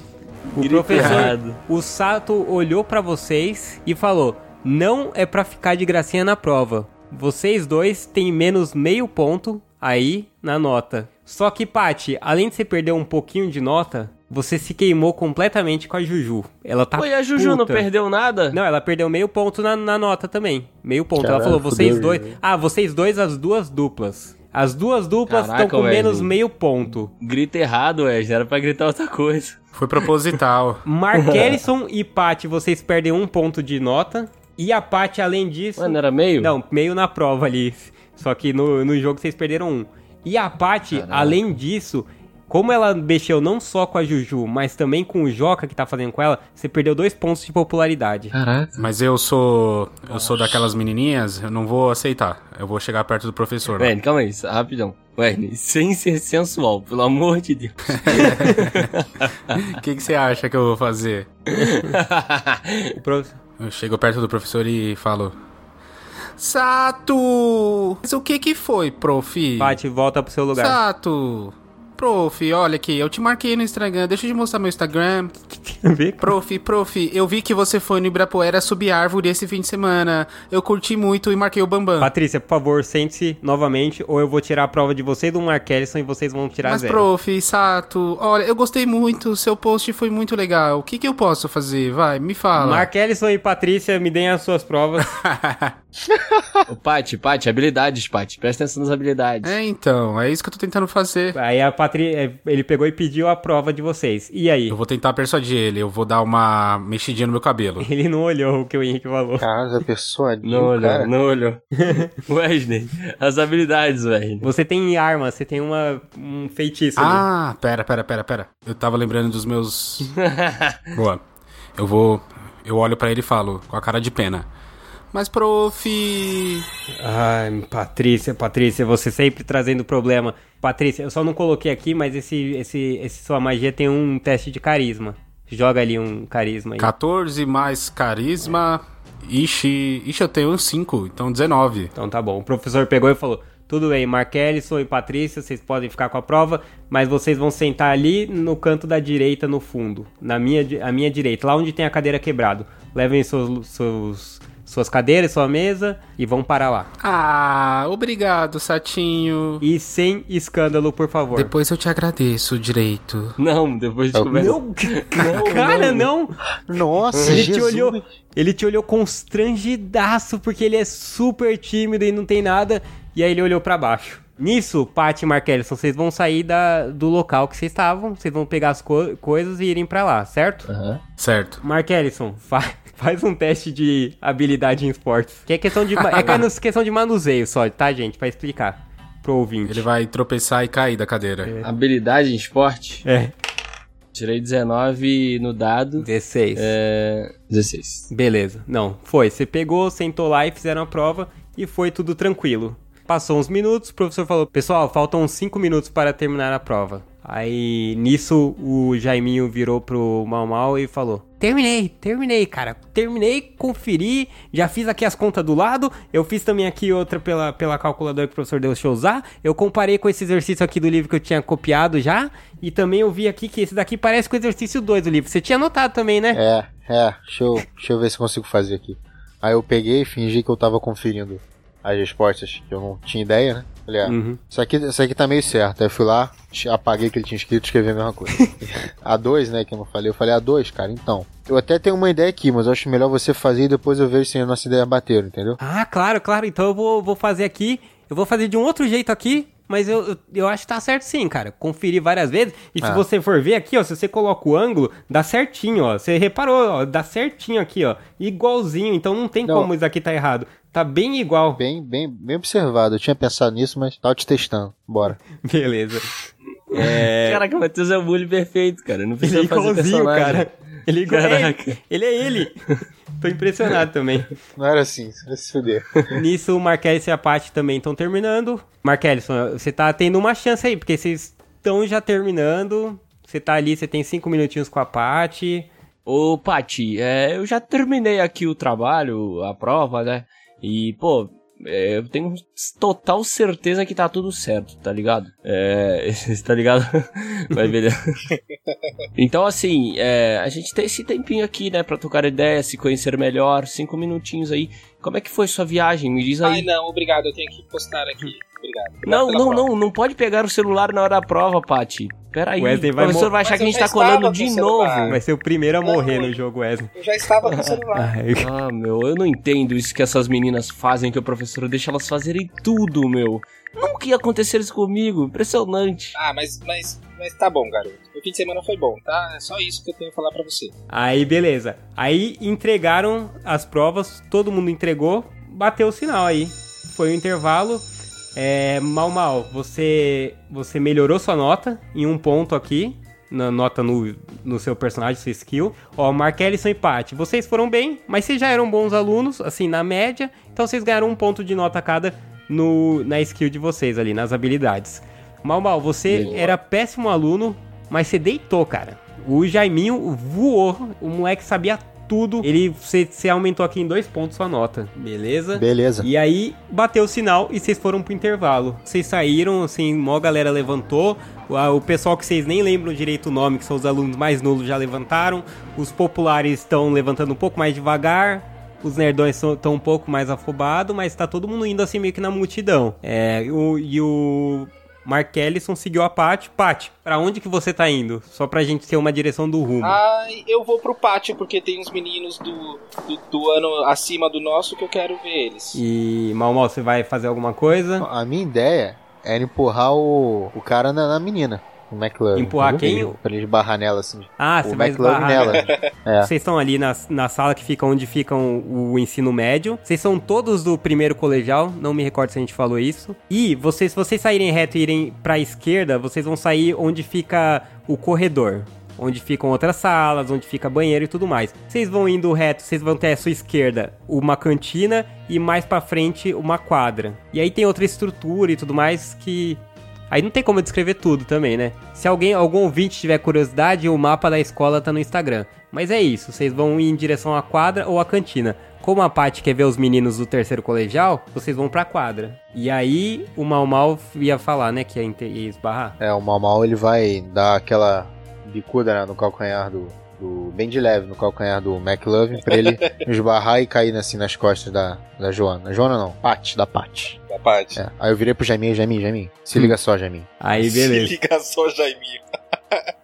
O professor, o Sato olhou pra vocês e falou: "Não é pra ficar de gracinha na prova. Vocês dois têm menos meio ponto aí na nota. Só que, Paty, além de você perder um pouquinho de nota, você se queimou completamente com a Juju. Ela tá e a Juju não puta. perdeu nada? Não, ela perdeu meio ponto na, na nota também. Meio ponto. ela falou, vocês dois. Ah, vocês dois, as duas duplas. As duas duplas estão com Wesley. menos meio ponto. Grita errado, Wesley. Era pra gritar outra coisa. Foi proposital. Mark Ellison e Paty, vocês perdem um ponto de nota. E a Paty, além disso. Mano, era meio? Não, meio na prova ali. Só que no, no jogo vocês perderam um. E a Paty, além disso, como ela mexeu não só com a Juju, mas também com o Joca que tá fazendo com ela, você perdeu dois pontos de popularidade. Caraca. Mas eu sou. Eu sou daquelas menininhas, eu não vou aceitar. Eu vou chegar perto do professor. lá. Wesley, calma aí, rapidão. Wesley, sem ser sensual, pelo amor de Deus. O que, que você acha que eu vou fazer? O prof- Eu chego perto do professor e falo. Sato! Mas o que que foi, prof? Paty, volta pro seu lugar. Sato! Prof, olha aqui, eu te marquei no Instagram, deixa eu te mostrar meu Instagram. Prof, prof, eu vi que você foi no Ibirapuera subir árvore esse fim de semana. Eu curti muito e marquei o Bambam. Patrícia, por favor, sente-se novamente, ou eu vou tirar a prova de você e do Mark Ellison e vocês vão tirar Mas, zero. prof, Sato, olha, eu gostei muito, seu post foi muito legal. O que que eu posso fazer? Vai, me fala. Mark Ellison e Patrícia, me deem as suas provas. Ô, Paty, Paty, habilidades, Paty. Presta atenção nas habilidades. É, então, é isso que eu tô tentando fazer. Aí a Patrícia, ele pegou e pediu a prova de vocês. E aí? Eu vou tentar persuadir ele, eu vou dar uma mexidinha no meu cabelo. Ele não olhou o que o Henrique falou. Cara, a pessoa ali, Não olhou, cara. não olhou. Wesley, as habilidades, Wesley. Você tem arma, você tem uma, um feitiço ali. Ah, pera, pera, pera, pera. Eu tava lembrando dos meus. Boa. Eu vou. Eu olho pra ele e falo, com a cara de pena. Mas, prof. Ai, Patrícia, Patrícia, você sempre trazendo problema. Patrícia, eu só não coloquei aqui, mas esse, esse, esse sua magia tem um teste de carisma. Joga ali um carisma aí. 14 mais carisma. Ixi, ixi, eu tenho um 5, então 19. Então tá bom. O professor pegou e falou: Tudo bem, Mark Ellison e Patrícia, vocês podem ficar com a prova, mas vocês vão sentar ali no canto da direita, no fundo. Na minha, a minha direita, lá onde tem a cadeira quebrado. Levem seus, seus, suas cadeiras, sua mesa e vão parar lá. Ah, obrigado, Satinho. E sem escândalo, por favor. Depois eu te agradeço direito. Não, depois de conversa. Não, cara, não. Nossa, Ele Jesus. te olhou, ele te olhou constrangidaço porque ele é super tímido e não tem nada. E aí ele olhou pra baixo. Nisso, Paty e Mark Ellison, vocês vão sair da, do local que vocês estavam. Vocês vão pegar as co- coisas e irem pra lá, certo? Aham. Certo. Mark Ellison, fa- faz um teste de habilidade em esportes. Que é questão de, é que- questão de manuseio só, tá, gente? Pra explicar pro ouvinte. Ele vai tropeçar e cair da cadeira. Habilidade em esporte. É, Tirei 19 no dado. 16. É. 16. Beleza. Não, foi. Você pegou, sentou lá e fizeram a prova e foi tudo tranquilo. Passou uns minutos, o professor falou: Pessoal, faltam uns 5 minutos para terminar a prova. Aí nisso o Jaiminho virou pro Mal Mal e falou: Terminei, terminei, cara. Terminei, conferi, já fiz aqui as contas do lado. Eu fiz também aqui outra pela, pela calculadora que o professor deixou eu usar. Eu comparei com esse exercício aqui do livro que eu tinha copiado já. E também eu vi aqui que esse daqui parece com o exercício 2 do livro. Você tinha anotado também, né? É, é, deixa eu, deixa eu ver se consigo fazer aqui. Aí eu peguei e fingi que eu tava conferindo as respostas, que eu não tinha ideia, né? Falei, ah, Uhum. isso, aqui, isso aqui tá meio certo. Aí eu fui lá, apaguei o que ele tinha escrito e escrevi a mesma coisa. A2, né, que eu não falei, eu falei A2, cara, então. Eu até tenho uma ideia aqui, mas eu acho melhor você fazer e depois eu vejo se a nossa ideia bateram, entendeu? Ah, claro, claro. Então eu vou, vou fazer aqui. Eu vou fazer de um outro jeito aqui. Mas eu, eu, eu acho que tá certo sim, cara. Conferi várias vezes. E se Ah. você for ver aqui, ó, se você coloca o ângulo, dá certinho, ó. Você reparou, ó, dá certinho aqui, ó. Igualzinho. Então não tem Não. como isso aqui tá errado. Tá bem igual. Bem, bem, bem observado. Eu tinha pensado nisso, mas tava te testando. Bora. Beleza. É. Caraca, o Matheus é o bully perfeito, cara. Não Ele precisa é fazer igualzinho, personagem. cara. Ele é igual. Caraca. É, ele é ele. Tô impressionado também. Não era assim, você vai se fuder. Nisso, o Marquelis e a Paty também estão terminando. Marquelis, você tá tendo uma chance aí, porque vocês estão já terminando. Você tá ali, você tem cinco minutinhos com a Paty. Ô, Pati, é, eu já terminei aqui o trabalho, a prova, né? E, pô, é, eu tenho total certeza que tá tudo certo, tá ligado? É, tá ligado? Vai beleza. Então, assim, é, a gente tem esse tempinho aqui, né, pra trocar ideia, se conhecer melhor, cinco minutinhos aí. Como é que foi sua viagem? Me diz aí. Ai, não, obrigado, eu tenho que postar aqui. Obrigado. Obrigado Não, não, prova. não, não pode pegar o celular na hora da prova, Pati. Peraí, Wesley o vai professor mo- vai achar que a eu gente tá colando de o novo. Vai ser o primeiro a Não, morrer eu- no jogo, Wesley. Eu já estava com o celular. Ah, meu, eu não entendo isso que essas meninas fazem, que o professor deixa elas fazerem tudo, meu. Nunca ia acontecer isso comigo, impressionante. Ah, mas, mas, mas tá bom, garoto. O fim de semana foi bom, tá? É só isso que eu tenho a falar pra você. Aí, beleza. Aí entregaram as provas, todo mundo entregou, bateu o sinal aí. Foi o intervalo. É, mal, mal, você, você melhorou sua nota em um ponto aqui. Na nota no, no seu personagem, sua skill. Ó, Mark Ellison e Pat, vocês foram bem, mas vocês já eram bons alunos, assim, na média. Então vocês ganharam um ponto de nota cada no, na skill de vocês ali, nas habilidades. Mal, mal, você Beleza. era péssimo aluno, mas você deitou, cara. O Jaiminho voou, o moleque sabia tudo. Ele, você, aumentou aqui em dois pontos sua nota, beleza? Beleza. E aí, bateu o sinal e vocês foram pro intervalo. Vocês saíram, assim, mó galera levantou. O pessoal que vocês nem lembram direito o nome, que são os alunos mais nulos, já levantaram. Os populares estão levantando um pouco mais devagar. Os nerdões estão um pouco mais afobados, mas tá todo mundo indo assim meio que na multidão. É, o- e o Mark Ellison seguiu a Paty. Paty, pra onde que você tá indo? Só pra gente ter uma direção do rumo. Ai, eu vou pro pátio porque tem uns meninos do, do, do ano acima do nosso que eu quero ver eles. E Mal Mal, você vai fazer alguma coisa? A minha ideia era empurrar o, o cara na, na menina. O McLaren. Empurrar quem? Pra ele esbarrar nela, assim. Ah, o você vai esbarrar. nela. É. Vocês estão ali na, na sala que fica onde ficam o ensino médio. Vocês são todos do primeiro colegial, não me recordo se a gente falou isso. E vocês, se vocês saírem reto e irem pra esquerda, vocês vão sair onde fica o corredor. Onde ficam outras salas, onde fica banheiro e tudo mais. Vocês vão indo reto, vocês vão ter à sua esquerda uma cantina e mais pra frente uma quadra. E aí tem outra estrutura e tudo mais que Aí não tem como eu descrever tudo também, né? Se alguém, algum ouvinte tiver curiosidade, o mapa da escola tá no Instagram. Mas é isso, vocês vão ir em direção à quadra ou à cantina. Como a Paty quer ver os meninos do terceiro colegial, vocês vão pra quadra. E aí o Mal Mal ia falar, né, que ia, ia esbarrar. É, o Mal Mal ele vai dar aquela bicuda né, no calcanhar do, do. Bem de leve no calcanhar do McLovin pra ele esbarrar e cair assim nas costas da, da Joana. Joana não, Pat, da Pat. Da parte. É. Aí eu virei pro Jaiminho, Jaiminho, Jaiminho. Se Hum. liga só, Jaiminho. Aí beleza. Se liga só, Jaiminho.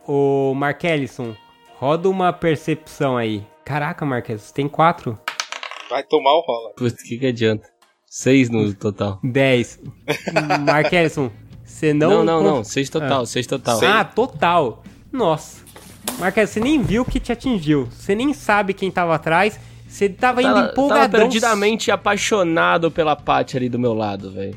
Ô Mark Ellison, roda uma percepção aí. Caraca, Marques, tem quatro? Vai tomar o rola. Putz, o que, que adianta? Seis no total. 10. Mark Ellison, você não. Não, não, não. Seis total, seis total. Ah, total. Nossa. Marquinhos, você nem viu que te atingiu. Você nem sabe quem tava atrás. Você tava indo Tava, tava empolgadão. perdidamente apaixonado pela Paty ali do meu lado, velho.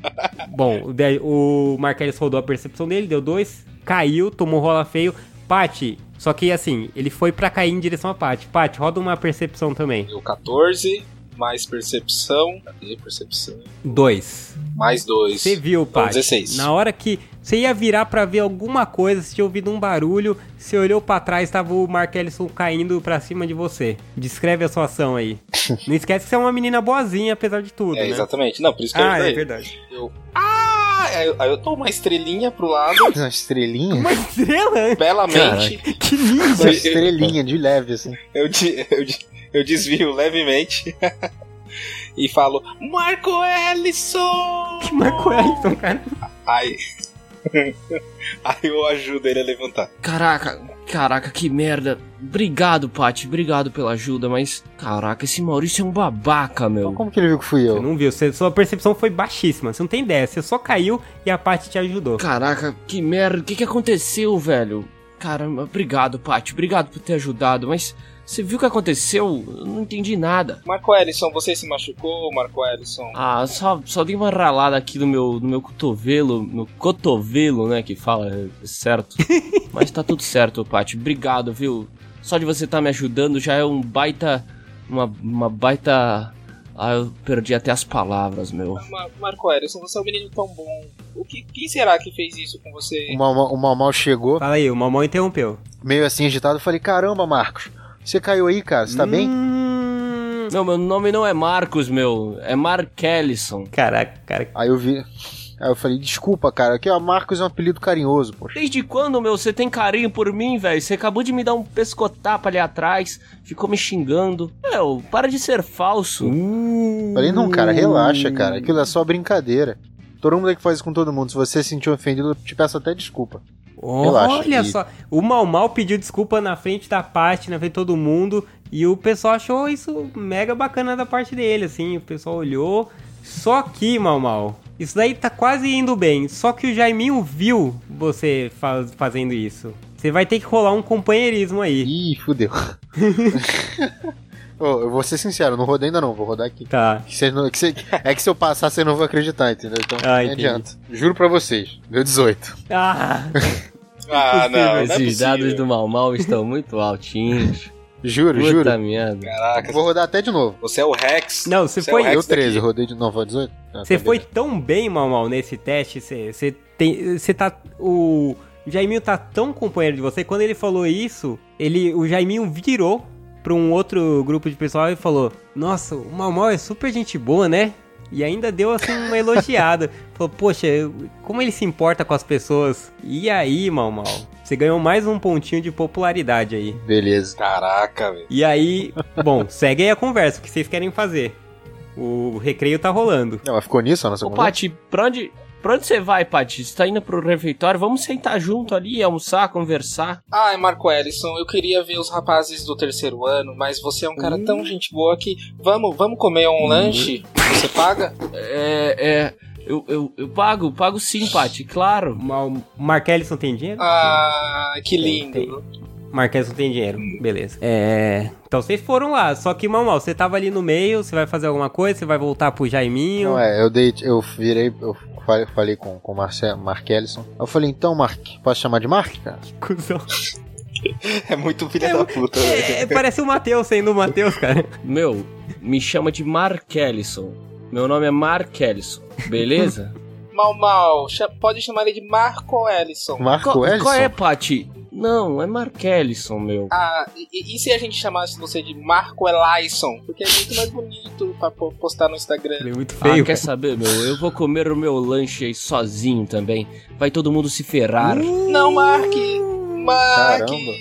Bom, o, Marquinhos rodou a percepção dele, deu dois, caiu, tomou rola feio. Pati, só que assim, ele foi pra cair em direção a Pati. Pati, roda uma percepção também. Deu 14, mais percepção. Cadê percepção? Dois. Mais 2. Você viu, Então, Pati. 16. Na hora que você ia virar pra ver alguma coisa, você tinha ouvido um barulho, você olhou pra trás, tava o Mark Ellison caindo pra cima de você. Descreve a sua ação aí. Não esquece que você é uma menina boazinha, apesar de tudo, É, né? exatamente. Não, por isso que eu Ah, é falei. verdade. Eu. Ah! Aí eu, aí eu dou uma estrelinha pro lado, Uma estrelinha? Uma estrela? belamente. Que ninja! Uma estrelinha de leve, assim. Eu, de- eu, de- eu desvio levemente e falo: Marco Ellison! Que Marco Ellison, cara. Aí. aí eu ajudo ele a levantar. Caraca, caraca, que merda. Obrigado, Paty, obrigado pela ajuda, mas. Caraca, esse Maurício é um babaca, meu. Então como que ele viu que fui Você eu? não viu, você- sua percepção foi baixíssima, você não tem ideia, você só caiu e a parte te ajudou. Caraca, que merda, o que, que aconteceu, velho? Caramba, obrigado, Paty, obrigado por ter ajudado, mas. Você viu o que aconteceu? Eu não entendi nada. Marco Ellison, você se machucou, Marco Ellison? Ah, só, só dei uma ralada aqui no meu, no meu cotovelo, no cotovelo, né, que fala, é certo. Mas tá tudo certo, Paty, obrigado, viu? Só de você estar me ajudando já é um baita, uma, uma baita... Ah, eu perdi até as palavras, meu. Ma- Marco Ellison, você é um menino tão bom. O que, quem será que fez isso com você? O Mal Mal- o Mal Mal chegou, Fala aí, o Mamão interrompeu. meio assim agitado, eu falei, caramba, Marcos, você caiu aí, cara, você tá bem? Hum... Não, meu nome não é Marcos, meu, é Mark Ellison. Caraca, cara. Aí eu vi. Aí eu falei, desculpa, cara, aqui ó, Marcos é um apelido carinhoso, poxa. Desde quando, meu, você tem carinho por mim, velho? Você acabou de me dar um pescotapa ali atrás, ficou me xingando. Meu, para de ser falso. Falei, não, cara, relaxa, cara, aquilo é só brincadeira. Todo mundo é que faz isso com todo mundo. Se você se sentiu ofendido, eu te peço até desculpa. Relaxa, Olha e- só, o Mal Mal pediu desculpa na frente da parte, na frente de todo mundo, e o pessoal achou isso mega bacana da parte dele, assim, o pessoal olhou. Só que, Mal Mal, isso daí tá quase indo bem, só que o Jaiminho viu você faz- fazendo isso. Você vai ter que rolar um companheirismo aí. Ih, fudeu. Ô, eu vou ser sincero, não rodei ainda não, vou rodar aqui. Tá. Que que cê- é que se eu passar, você não vai acreditar, entendeu? Então Ah, não adianta. Juro pra vocês, deu 18. Ah, Ah, não, não é Esses dados do Mal Mal estão muito altinhos. Juro, Puta juro. merda. Caraca, Vou rodar até de novo. você é o Rex. Não, você é foi- o Rex Deu 13, daqui. rodei de novo, foi 18? Ah, Você tá foi beleza. tão bem, Mal Mal, nesse teste, você, você tem. Você tá. O Jaiminho tá tão companheiro de você. Quando ele falou isso, ele, o Jaiminho virou pra um outro grupo de pessoal e falou: Nossa, o Mal Mal é super gente boa, né? E ainda deu assim uma elogiada. Falou, poxa, como ele se importa com as pessoas? E aí, Mal Mal? Você ganhou mais um pontinho de popularidade aí. Beleza. Caraca, velho. E aí, bom, segue aí a conversa, o que vocês querem fazer? O recreio tá rolando. Não, mas ficou nisso a nossa Ô, conversa? Pati, pra onde, pra onde você vai, Pati? Você tá indo pro refeitório? Vamos sentar junto ali, almoçar, conversar. Ai, Marco Ellison, eu queria ver os rapazes do terceiro ano, mas você é um cara tão gente boa que. Vamos, vamos comer um lanche? Você paga? É, é. Eu, eu, eu pago, pago sim, Pati, claro. O Ellison tem dinheiro? Ah, que lindo. Tem. Marquês não tem dinheiro. Beleza. É. Então vocês foram lá. Só que, mal, mal, você tava ali no meio, você vai fazer alguma coisa, você vai voltar pro Jaiminho. Não, é, eu dei, eu virei, eu falei, falei com, com o Marcel, Mark Ellison. Eu falei, então, Mark, posso chamar de Mark, cara? Cusão. É muito filha da puta. É, é, parece o Matheus sendo o Matheus, cara. Meu, me chama de Mark Ellison. Meu nome é Mark Ellison, beleza? Mal, mal, pode chamar ele de Marco Ellison. Marco qual, Ellison? qual é, Pati? Não, é Mark Ellison, meu. Ah, e, e se a gente chamasse você de Marco Ellison? Porque é muito mais bonito pra po- postar no Instagram. Ele é muito Ah, feio. quer saber, meu? Eu vou comer o meu lanche aí sozinho também. Vai todo mundo se ferrar. Não, Mark! Mark! Caramba.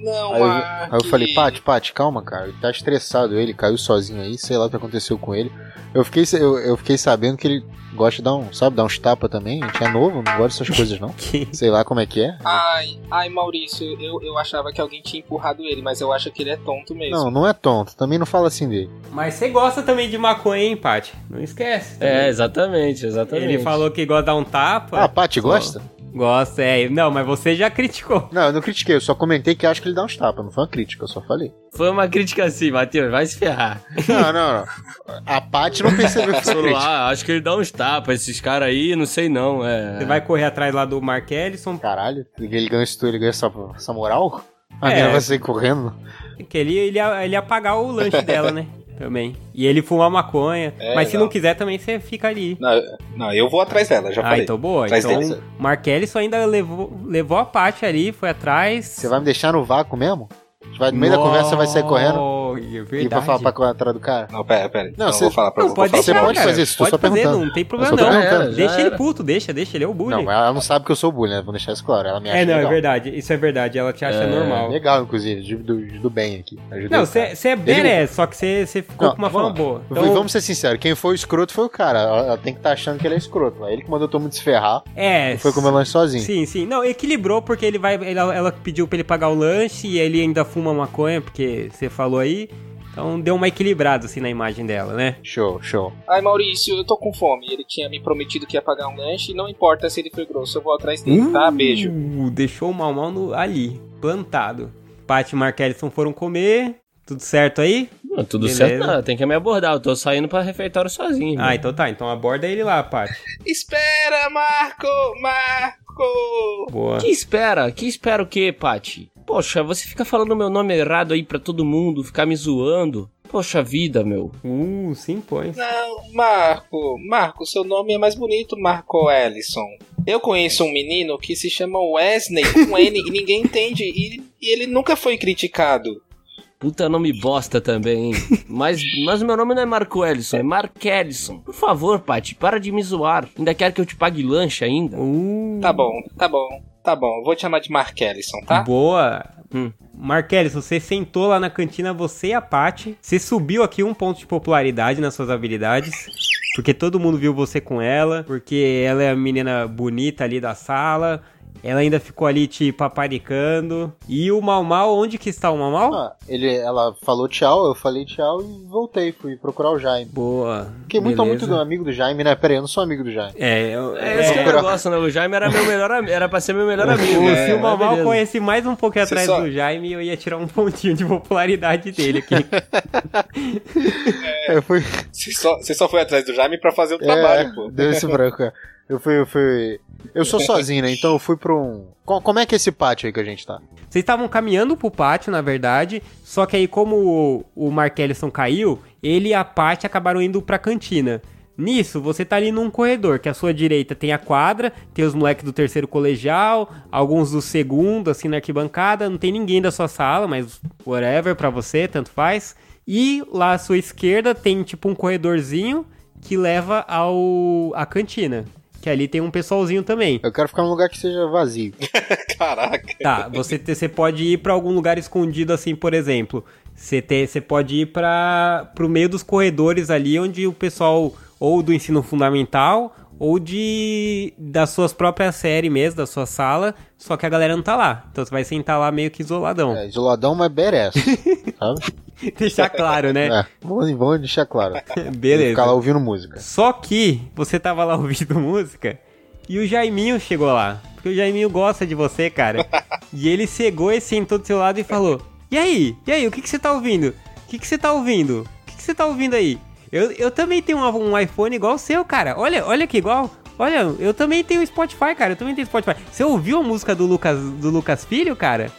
Não, Aí eu, Mark! aí eu falei, Pati, Pati, calma, cara. Ele tá estressado, ele caiu sozinho aí, sei lá o que aconteceu com ele. Eu fiquei, eu, eu fiquei sabendo que ele gosta de dar um, sabe, dar uns tapas também. A gente é novo, não gosta dessas coisas não. Sei lá como é que é. Ai, ai, Maurício, eu, eu achava que alguém tinha empurrado ele, mas eu acho que ele é tonto mesmo. Não, não é tonto. Também não fala assim dele. Mas você gosta também de maconha, hein, Paty? Não esquece. É, exatamente, exatamente. Ele falou que gosta de dar um tapa. Ah, Pati, gosta? Gosta, é. Não, mas você já criticou. Não, eu não critiquei, eu só comentei que acho que ele dá uns tapas. Não foi uma crítica, eu só falei. Foi uma crítica assim, Matheus, vai se ferrar. Não, não, não. A Pati não percebeu que foi crítica. ah, acho que ele dá uns tapas, esses caras aí, não sei não, é... Você vai correr atrás lá do Mark Ellison, Caralho, ele ganhou isso tudo, ele ganhou essa, essa moral? A É. menina vai sair correndo. que ele, ele, ia, ele ia pagar o lanche dela, né? Também. E ele fumar maconha. É, mas se não. não quiser, também você fica ali. Não, não, eu vou atrás dela, já Ah, falei. então boa. Atrás então. Mark Ellison ainda levou, levou a Paty ali, foi atrás. Você vai me deixar no vácuo mesmo? Vai, no meio da conversa você vai sair correndo Oh, é e vai verdade. falar pra correr atrás do cara? Não, pera, pera. Não, Não, você- vou falar pra Não, vou pode falar Você pra pode cara. fazer isso, tô pode só fazer, perguntando. não tem problema não. deixa ele puto, deixa, deixa, ele é o bullying. Não, mas ela não sabe que eu sou bullying, né? Vamos deixar isso claro. Ela me acha é, não, legal. é verdade. Isso é verdade. Ela te acha É, normal. Legal, inclusive, de- do, do bem aqui. Ajudei Não, você é badass, só que você ficou Não, com uma fama vamos- boa. V- Vamos ser sinceros, quem foi o escroto foi o cara. Ela, tem que estar achando que ele é escroto. É ele que mandou todo mundo se ferrar é. e foi comer lanche sozinho. Sim, sim. Não, equilibrou porque ele vai. Ela, ela pediu pra ele pagar o lanche e ele ainda fuma maconha, porque você falou aí. Então deu uma equilibrada assim na imagem dela, né? Show, show. Ai, Maurício, eu tô com fome. Ele tinha me prometido que ia pagar um lanche e não importa se ele foi grosso, eu vou atrás dele, tá? Beijo. Uh, deixou o mal mal no, ali, plantado. Paty e Mark Ellison foram comer. Tudo certo aí? Não, tudo Beleza. certo, não, tem que me abordar, eu tô saindo pra refeitório sozinho. Ah, então tá. Então aborda ele lá, Paty. Espera, Marco! Marco! Boa. Que espera? Que espera o quê, Pati? Poxa, você fica falando meu nome errado aí pra todo mundo, ficar me zoando. Poxa vida, meu. Uh, sim, pois. Não, Marco, Marco, seu nome é mais bonito, Marco Ellison. Eu conheço um menino que se chama Wesley com N e ninguém entende e, e ele nunca foi criticado. Puta nome bosta também, hein? Mas, mas meu nome não é Marco Ellison, é Mark Ellison. Por favor, Pati, para de me zoar. Ainda quer que eu te pague lanche ainda? Uh, Tá bom, tá bom, tá bom. Vou te chamar de Mark Ellison, tá? Boa. Hum. Marquelis, você sentou lá na cantina, você e a Paty. Você subiu aqui um ponto de popularidade nas suas habilidades. Porque todo mundo viu você com ela. Porque ela é a menina bonita ali da sala. Ela ainda ficou ali te paparicando. E o Mal Mal, onde que está o Mal Mal? Ah, ele, ela falou tchau, eu falei tchau e voltei, fui procurar o Jaime. Boa. Fiquei muito, muito do amigo do Jaime, né? Pera aí, eu não sou amigo do Jaime. É, eu, É esse que é o É. negócio, né? O Jaime era meu melhor amigo. Era pra ser meu melhor amigo. o, né? se o Mal Mas Mal beleza. conhece mais um pouquinho Você atrás só- do Jaime, eu ia tirar um pontinho de popularidade dele aqui. Eu fui. Você só, você só foi atrás do Jaime pra fazer o trabalho, é, pô. deu esse branco. é. Eu fui, eu fui. Eu sou sozinho, né? Então eu fui pra um. Co- Como é que é esse pátio aí que a gente tá? Vocês estavam caminhando pro pátio, na verdade, só que aí como o, Mark Ellison caiu, ele e a Paty acabaram indo pra cantina. Nisso, você tá ali num corredor, que à sua direita tem a quadra, tem os moleques do terceiro colegial, alguns do segundo, assim, na arquibancada, não tem ninguém da sua sala, mas whatever pra você, tanto faz. E lá à sua esquerda tem tipo um corredorzinho que leva ao à cantina, que ali tem um pessoalzinho também. Eu quero ficar num lugar que seja vazio. Caraca. Tá, você, te- você pode ir pra algum lugar escondido assim, por exemplo. Você, te, você pode ir para pro meio dos corredores ali onde o pessoal ou do ensino fundamental ou de das suas próprias séries mesmo, da sua sala, só que a galera não tá lá. Então você vai sentar lá meio que isoladão. É, isoladão, mas badass. sabe? Deixar claro, né? É, vamos, vamos deixar claro. Beleza. Ficar lá ouvindo música. Só que você tava lá ouvindo música e o Jaiminho chegou lá. Porque o Jaiminho gosta de você, cara. e ele chegou e sentou do seu lado e falou: E aí? E aí, o que, que você tá ouvindo? O que, que você tá ouvindo? O que, que você tá ouvindo aí? Eu, eu também tenho um, um iPhone igual o seu, cara. Olha, olha que igual. Olha, eu também tenho Spotify, cara. Eu também tenho Spotify. Você ouviu a música do Lucas, do Lucas Filho, cara?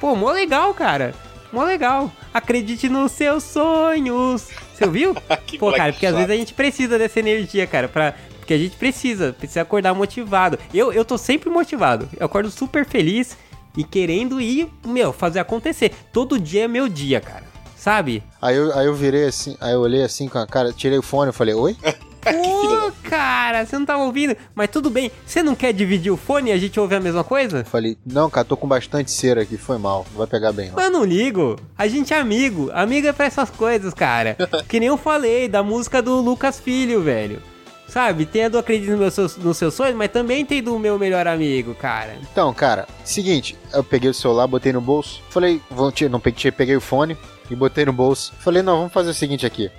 Pô, mó legal, cara. Mó legal. Acredite nos seus sonhos. Você ouviu? Pô, cara, porque às vezes a gente precisa dessa energia, cara, pra... porque a gente precisa, precisa acordar motivado. Eu, eu tô sempre motivado, eu acordo super feliz e querendo ir, meu, fazer acontecer. Todo dia é meu dia, cara, sabe? Aí eu, aí eu virei assim, aí eu olhei assim com a cara, tirei o fone e falei, oi? Pô, cara, você não tava ouvindo, mas tudo bem. Você não quer dividir o fone e a gente ouve a mesma coisa? Eu falei, não, cara, tô com bastante cera aqui, foi mal, vai pegar bem não. Eu não ligo. A gente é amigo. Amigo é pra essas coisas, cara. Que nem eu falei da música do Lucas Filho, velho. Sabe? Tem a do Acredito nos seus, nos seus sonhos, mas também tem do meu melhor amigo, cara. Então, cara, seguinte, eu peguei o celular, botei no bolso, falei, vou, não peguei, peguei o fone e botei no bolso. Falei, não, vamos fazer o seguinte aqui.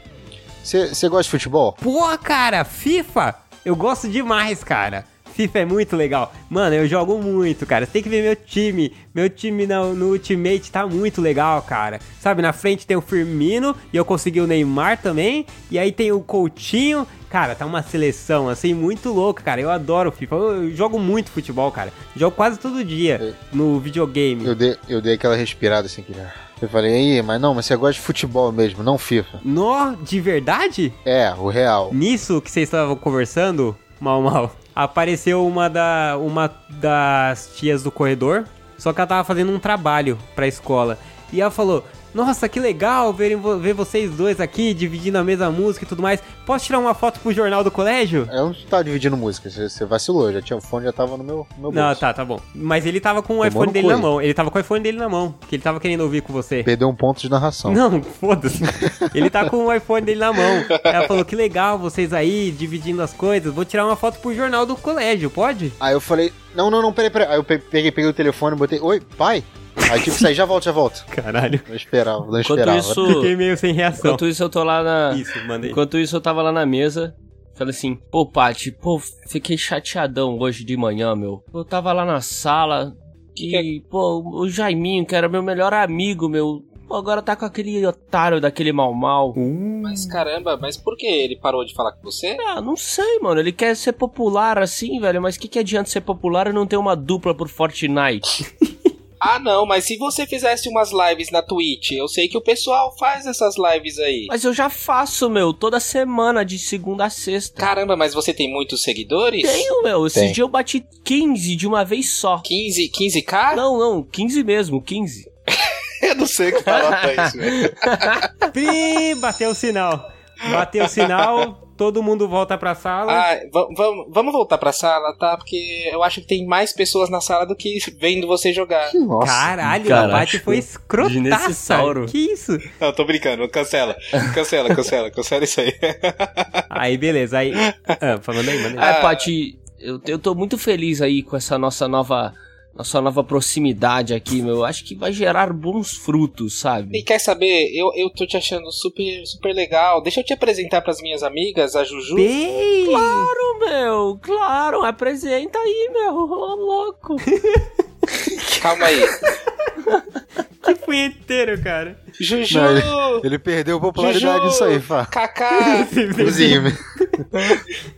Você gosta de futebol? Pô, cara, FIFA, eu gosto demais, cara. FIFA é muito legal. Mano, eu jogo muito, cara. Você tem que ver meu time. Meu time no, no Ultimate tá muito legal, cara. Sabe, na frente tem o Firmino e eu consegui o Neymar também. E aí tem o Coutinho. Cara, tá uma seleção, assim, muito louca, cara. Eu adoro FIFA. Eu, eu jogo muito futebol, cara. Jogo quase todo dia no videogame. Eu dei, eu dei aquela respirada assim que já. Eu falei, aí, mas não, mas você gosta de futebol mesmo, não FIFA. Nó, de verdade? É, o real. Nisso que vocês estavam conversando, mal mal, apareceu uma, da, uma das tias do corredor, só que ela tava fazendo um trabalho pra escola. E ela falou: Nossa, que legal ver, ver vocês dois aqui dividindo a mesma música e tudo mais. Posso tirar uma foto pro jornal do colégio? Eu não tava dividindo música, você, vacilou, já tinha o fone, já tava no meu, no meu bolso. Não, tá, tá bom. Mas ele tava com o Tomou iPhone dele cu na mão. Ele tava com o iPhone dele na mão, porque ele tava querendo ouvir com você. Perdeu um ponto de narração. Não, foda-se. Ele tá com o iPhone dele na mão. Ela falou que legal vocês aí dividindo as coisas. Vou tirar uma foto pro jornal do colégio, pode? Aí eu falei, não, não, não, peraí, peraí. Aí eu pe- peguei, peguei o telefone e botei, oi, pai? Aí tive que sair, já volto, já volto. Caralho. Não esperava, não Enquanto esperava. isso, Fiquei meio sem reação. enquanto isso eu tô lá na. Isso, mandei. Enquanto isso eu tava lá na mesa. Falei assim, pô, Paty, pô, fiquei chateadão hoje de manhã, meu. Eu tava lá na sala e, pô, o Jaiminho, que era meu melhor amigo, meu. Pô, agora tá com aquele otário daquele mal mal. Mas caramba, mas por que ele parou de falar com você? Ah, não sei, mano. Ele quer ser popular assim, velho. Mas que que adianta ser popular e não ter uma dupla por Fortnite? Ah, não, mas se você fizesse umas lives na Twitch, eu sei que o pessoal faz essas lives aí. mas eu já faço, meu, toda semana, de segunda a sexta. Caramba, mas você tem muitos seguidores? Tenho, meu. Esse Tem. dia eu bati 15 de uma vez só. 15, 15k? Não, não, 15 mesmo, 15. Eu não sei que palavra é isso, velho. Pi, bateu o sinal. Bateu o sinal, todo mundo volta pra sala. Ah, va- va- vamos voltar pra sala, tá? Porque eu acho que tem mais pessoas na sala do que vendo você jogar. Nossa. Caralho, Caralho, a Bate foi escrotaça. Que isso? Não, tô brincando, cancela. Cancela, cancela, cancela isso aí. Aí, beleza. Aí. Ah, falando aí, manda aí. Ah, Paty, eu, eu tô muito feliz aí com essa nossa nova nossa nova proximidade aqui, meu. Acho que vai gerar bons frutos, E sabe? quer saber? Eu, eu tô te achando super, super legal. Deixa eu te apresentar pras minhas amigas, a Juju. Bem! Claro, meu, claro, apresenta aí, meu, ô louco. Calma aí. Que punheteiro, cara. Juju! Não, ele, ele perdeu popularidade Juju, nisso aí, Fá. Kaká! Inclusive.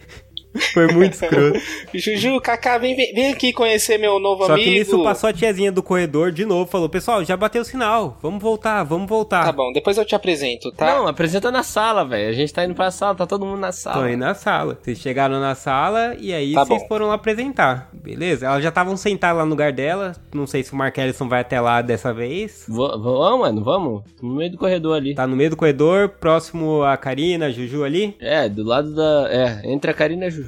Foi muito escroto. Juju, Kaká, vem, vem, vem aqui conhecer meu novo Só amigo. que nisso passou a tiazinha do corredor de novo, falou, pessoal, já bateu o sinal, vamos voltar, vamos voltar. Tá bom, depois eu te apresento, tá? Não, apresenta na sala, velho. A gente tá indo pra sala, tá todo mundo na Tô sala. aí na sala. Vocês chegaram na sala e aí Tá vocês bom. foram lá apresentar. Beleza? Elas já estavam sentadas lá no lugar dela. Não sei se o Mark Ellison vai até lá dessa vez. Vamos, mano, vamos. No meio do corredor ali. Tá no meio do corredor, próximo a Karina, a Juju ali. É, do lado da. É, entre a Karina e a Juju.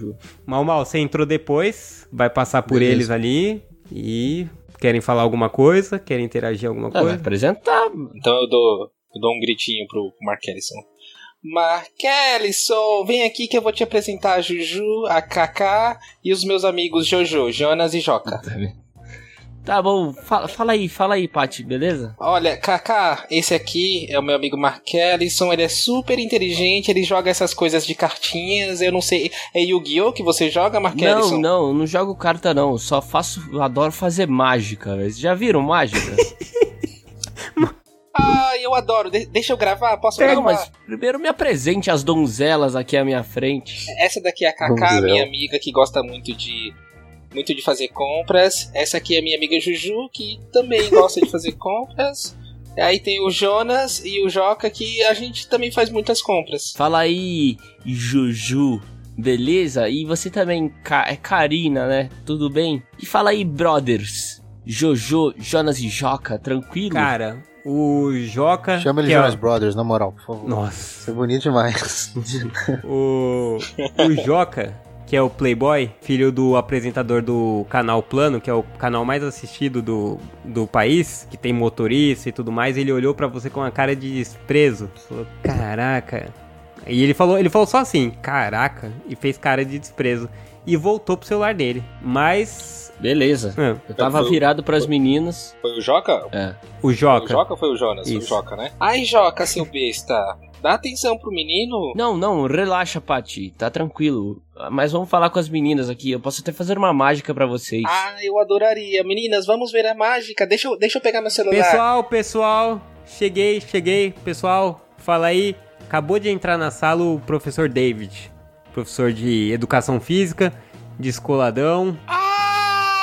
Mal, mal, você entrou depois, vai passar por Beleza. eles ali e querem falar alguma coisa, querem interagir alguma Ah, coisa. apresentar. Então eu dou, eu dou um gritinho pro Mark Ellison. Mark Ellison, vem aqui que eu vou te apresentar a Juju, a Kaká e os meus amigos Jojo, Jonas e Joca. Tá bom, fala, fala aí, fala aí, Paty, beleza? Olha, Kaká, esse aqui é o meu amigo Mark Ellison, ele é super inteligente, ele joga essas coisas de cartinhas, eu não sei, é Yu-Gi-Oh que você joga, Mark Não, Ellison? não, eu não jogo carta não. Só faço. eu adoro fazer mágica, velho. Vocês já viram mágica? Ah, eu adoro, De- deixa eu gravar, posso não, gravar? mas primeiro me apresente as donzelas aqui à minha frente. Essa daqui é a Kaká, minha amiga que gosta muito de muito de fazer compras. Essa aqui é minha amiga Juju, que também gosta de fazer compras. Aí tem o Jonas e o Joca, que a gente também faz muitas compras. Fala aí, Juju. Beleza? E você também Ka- é Karina, né? Tudo bem? E fala aí, brothers. Jojo, Jonas e Joca, tranquilo? Cara, o Joca. Chama ele que é- Jonas Brothers, na moral, por favor. Nossa. Isso é bonito demais. O, o Joca, que é o Playboy, filho do apresentador do canal Plano, que é o canal mais assistido do, do país, que tem motorista e tudo mais, ele olhou pra você com uma cara de desprezo. Falou, caraca. E ele falou, ele falou só assim, caraca, e fez cara de desprezo. E voltou pro celular dele. Mas. Beleza. é, Eu tava virado pras meninas. Foi o Joca? É. o Foi o Joca. Joca foi o Jonas? Foi o Isso. Joca, né? Ai, Joca, seu besta. Dá atenção pro menino. Não, não, relaxa, Paty. Tá tranquilo. Mas vamos falar com as meninas aqui. Eu posso até fazer uma mágica pra vocês. Ah, eu adoraria. Meninas, vamos ver a mágica. Deixa eu, deixa eu pegar meu celular. Pessoal, pessoal, cheguei, cheguei, pessoal, fala aí. Acabou de entrar na sala o professor David, professor de educação física, descoladão.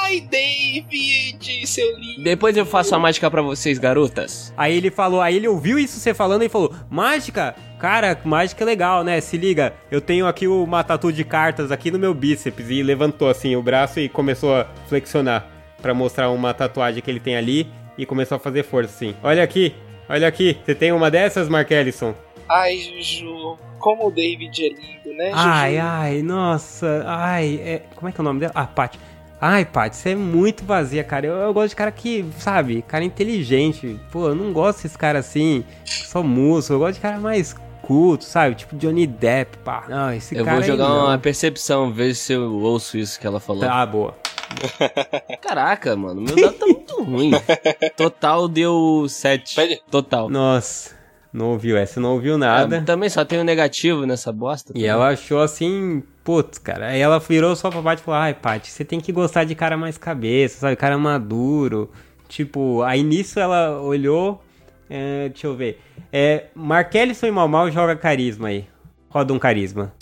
Ai, David, seu lindo. Depois eu faço a mágica pra vocês, garotas. Aí ele falou, aí ele ouviu isso você falando e falou: "Mágica? Cara, mágica é legal, né? Se liga, eu tenho aqui uma tatu de cartas aqui no meu bíceps e levantou assim o braço e começou a flexionar pra mostrar uma tatuagem que ele tem ali e começou a fazer força assim. Olha aqui, olha aqui. Você tem uma dessas, Mark Ellison? Ai, Juju, como o David é lindo, né, Juju? Ai, ai, nossa, ai, é, como é que é o nome dela? Ah, Paty. Ai, Paty, você é muito vazia, cara. Eu, eu gosto de cara que, sabe, cara inteligente. Pô, eu não gosto desse cara assim, só músico. Eu gosto de cara mais culto, sabe? Tipo Johnny Depp, pá. Não, esse Eu cara vou jogar aí não. uma percepção, ver se eu ouço isso que ela falou. Tá, boa. Caraca, mano, meu dado tá muito ruim. Total deu 7. Pede. Total. Nossa, não ouviu essa, não ouviu nada. Ah, também só tem um negativo nessa bosta. E ela achou assim, putz, cara. Aí ela virou só pra Paty e falou: Ai, Paty, você tem que gostar de cara mais cabeça, sabe? Cara maduro. Tipo, aí nisso ela olhou. é, deixa eu ver. É, Markelison e Mal Mal joga carisma aí. Roda um carisma.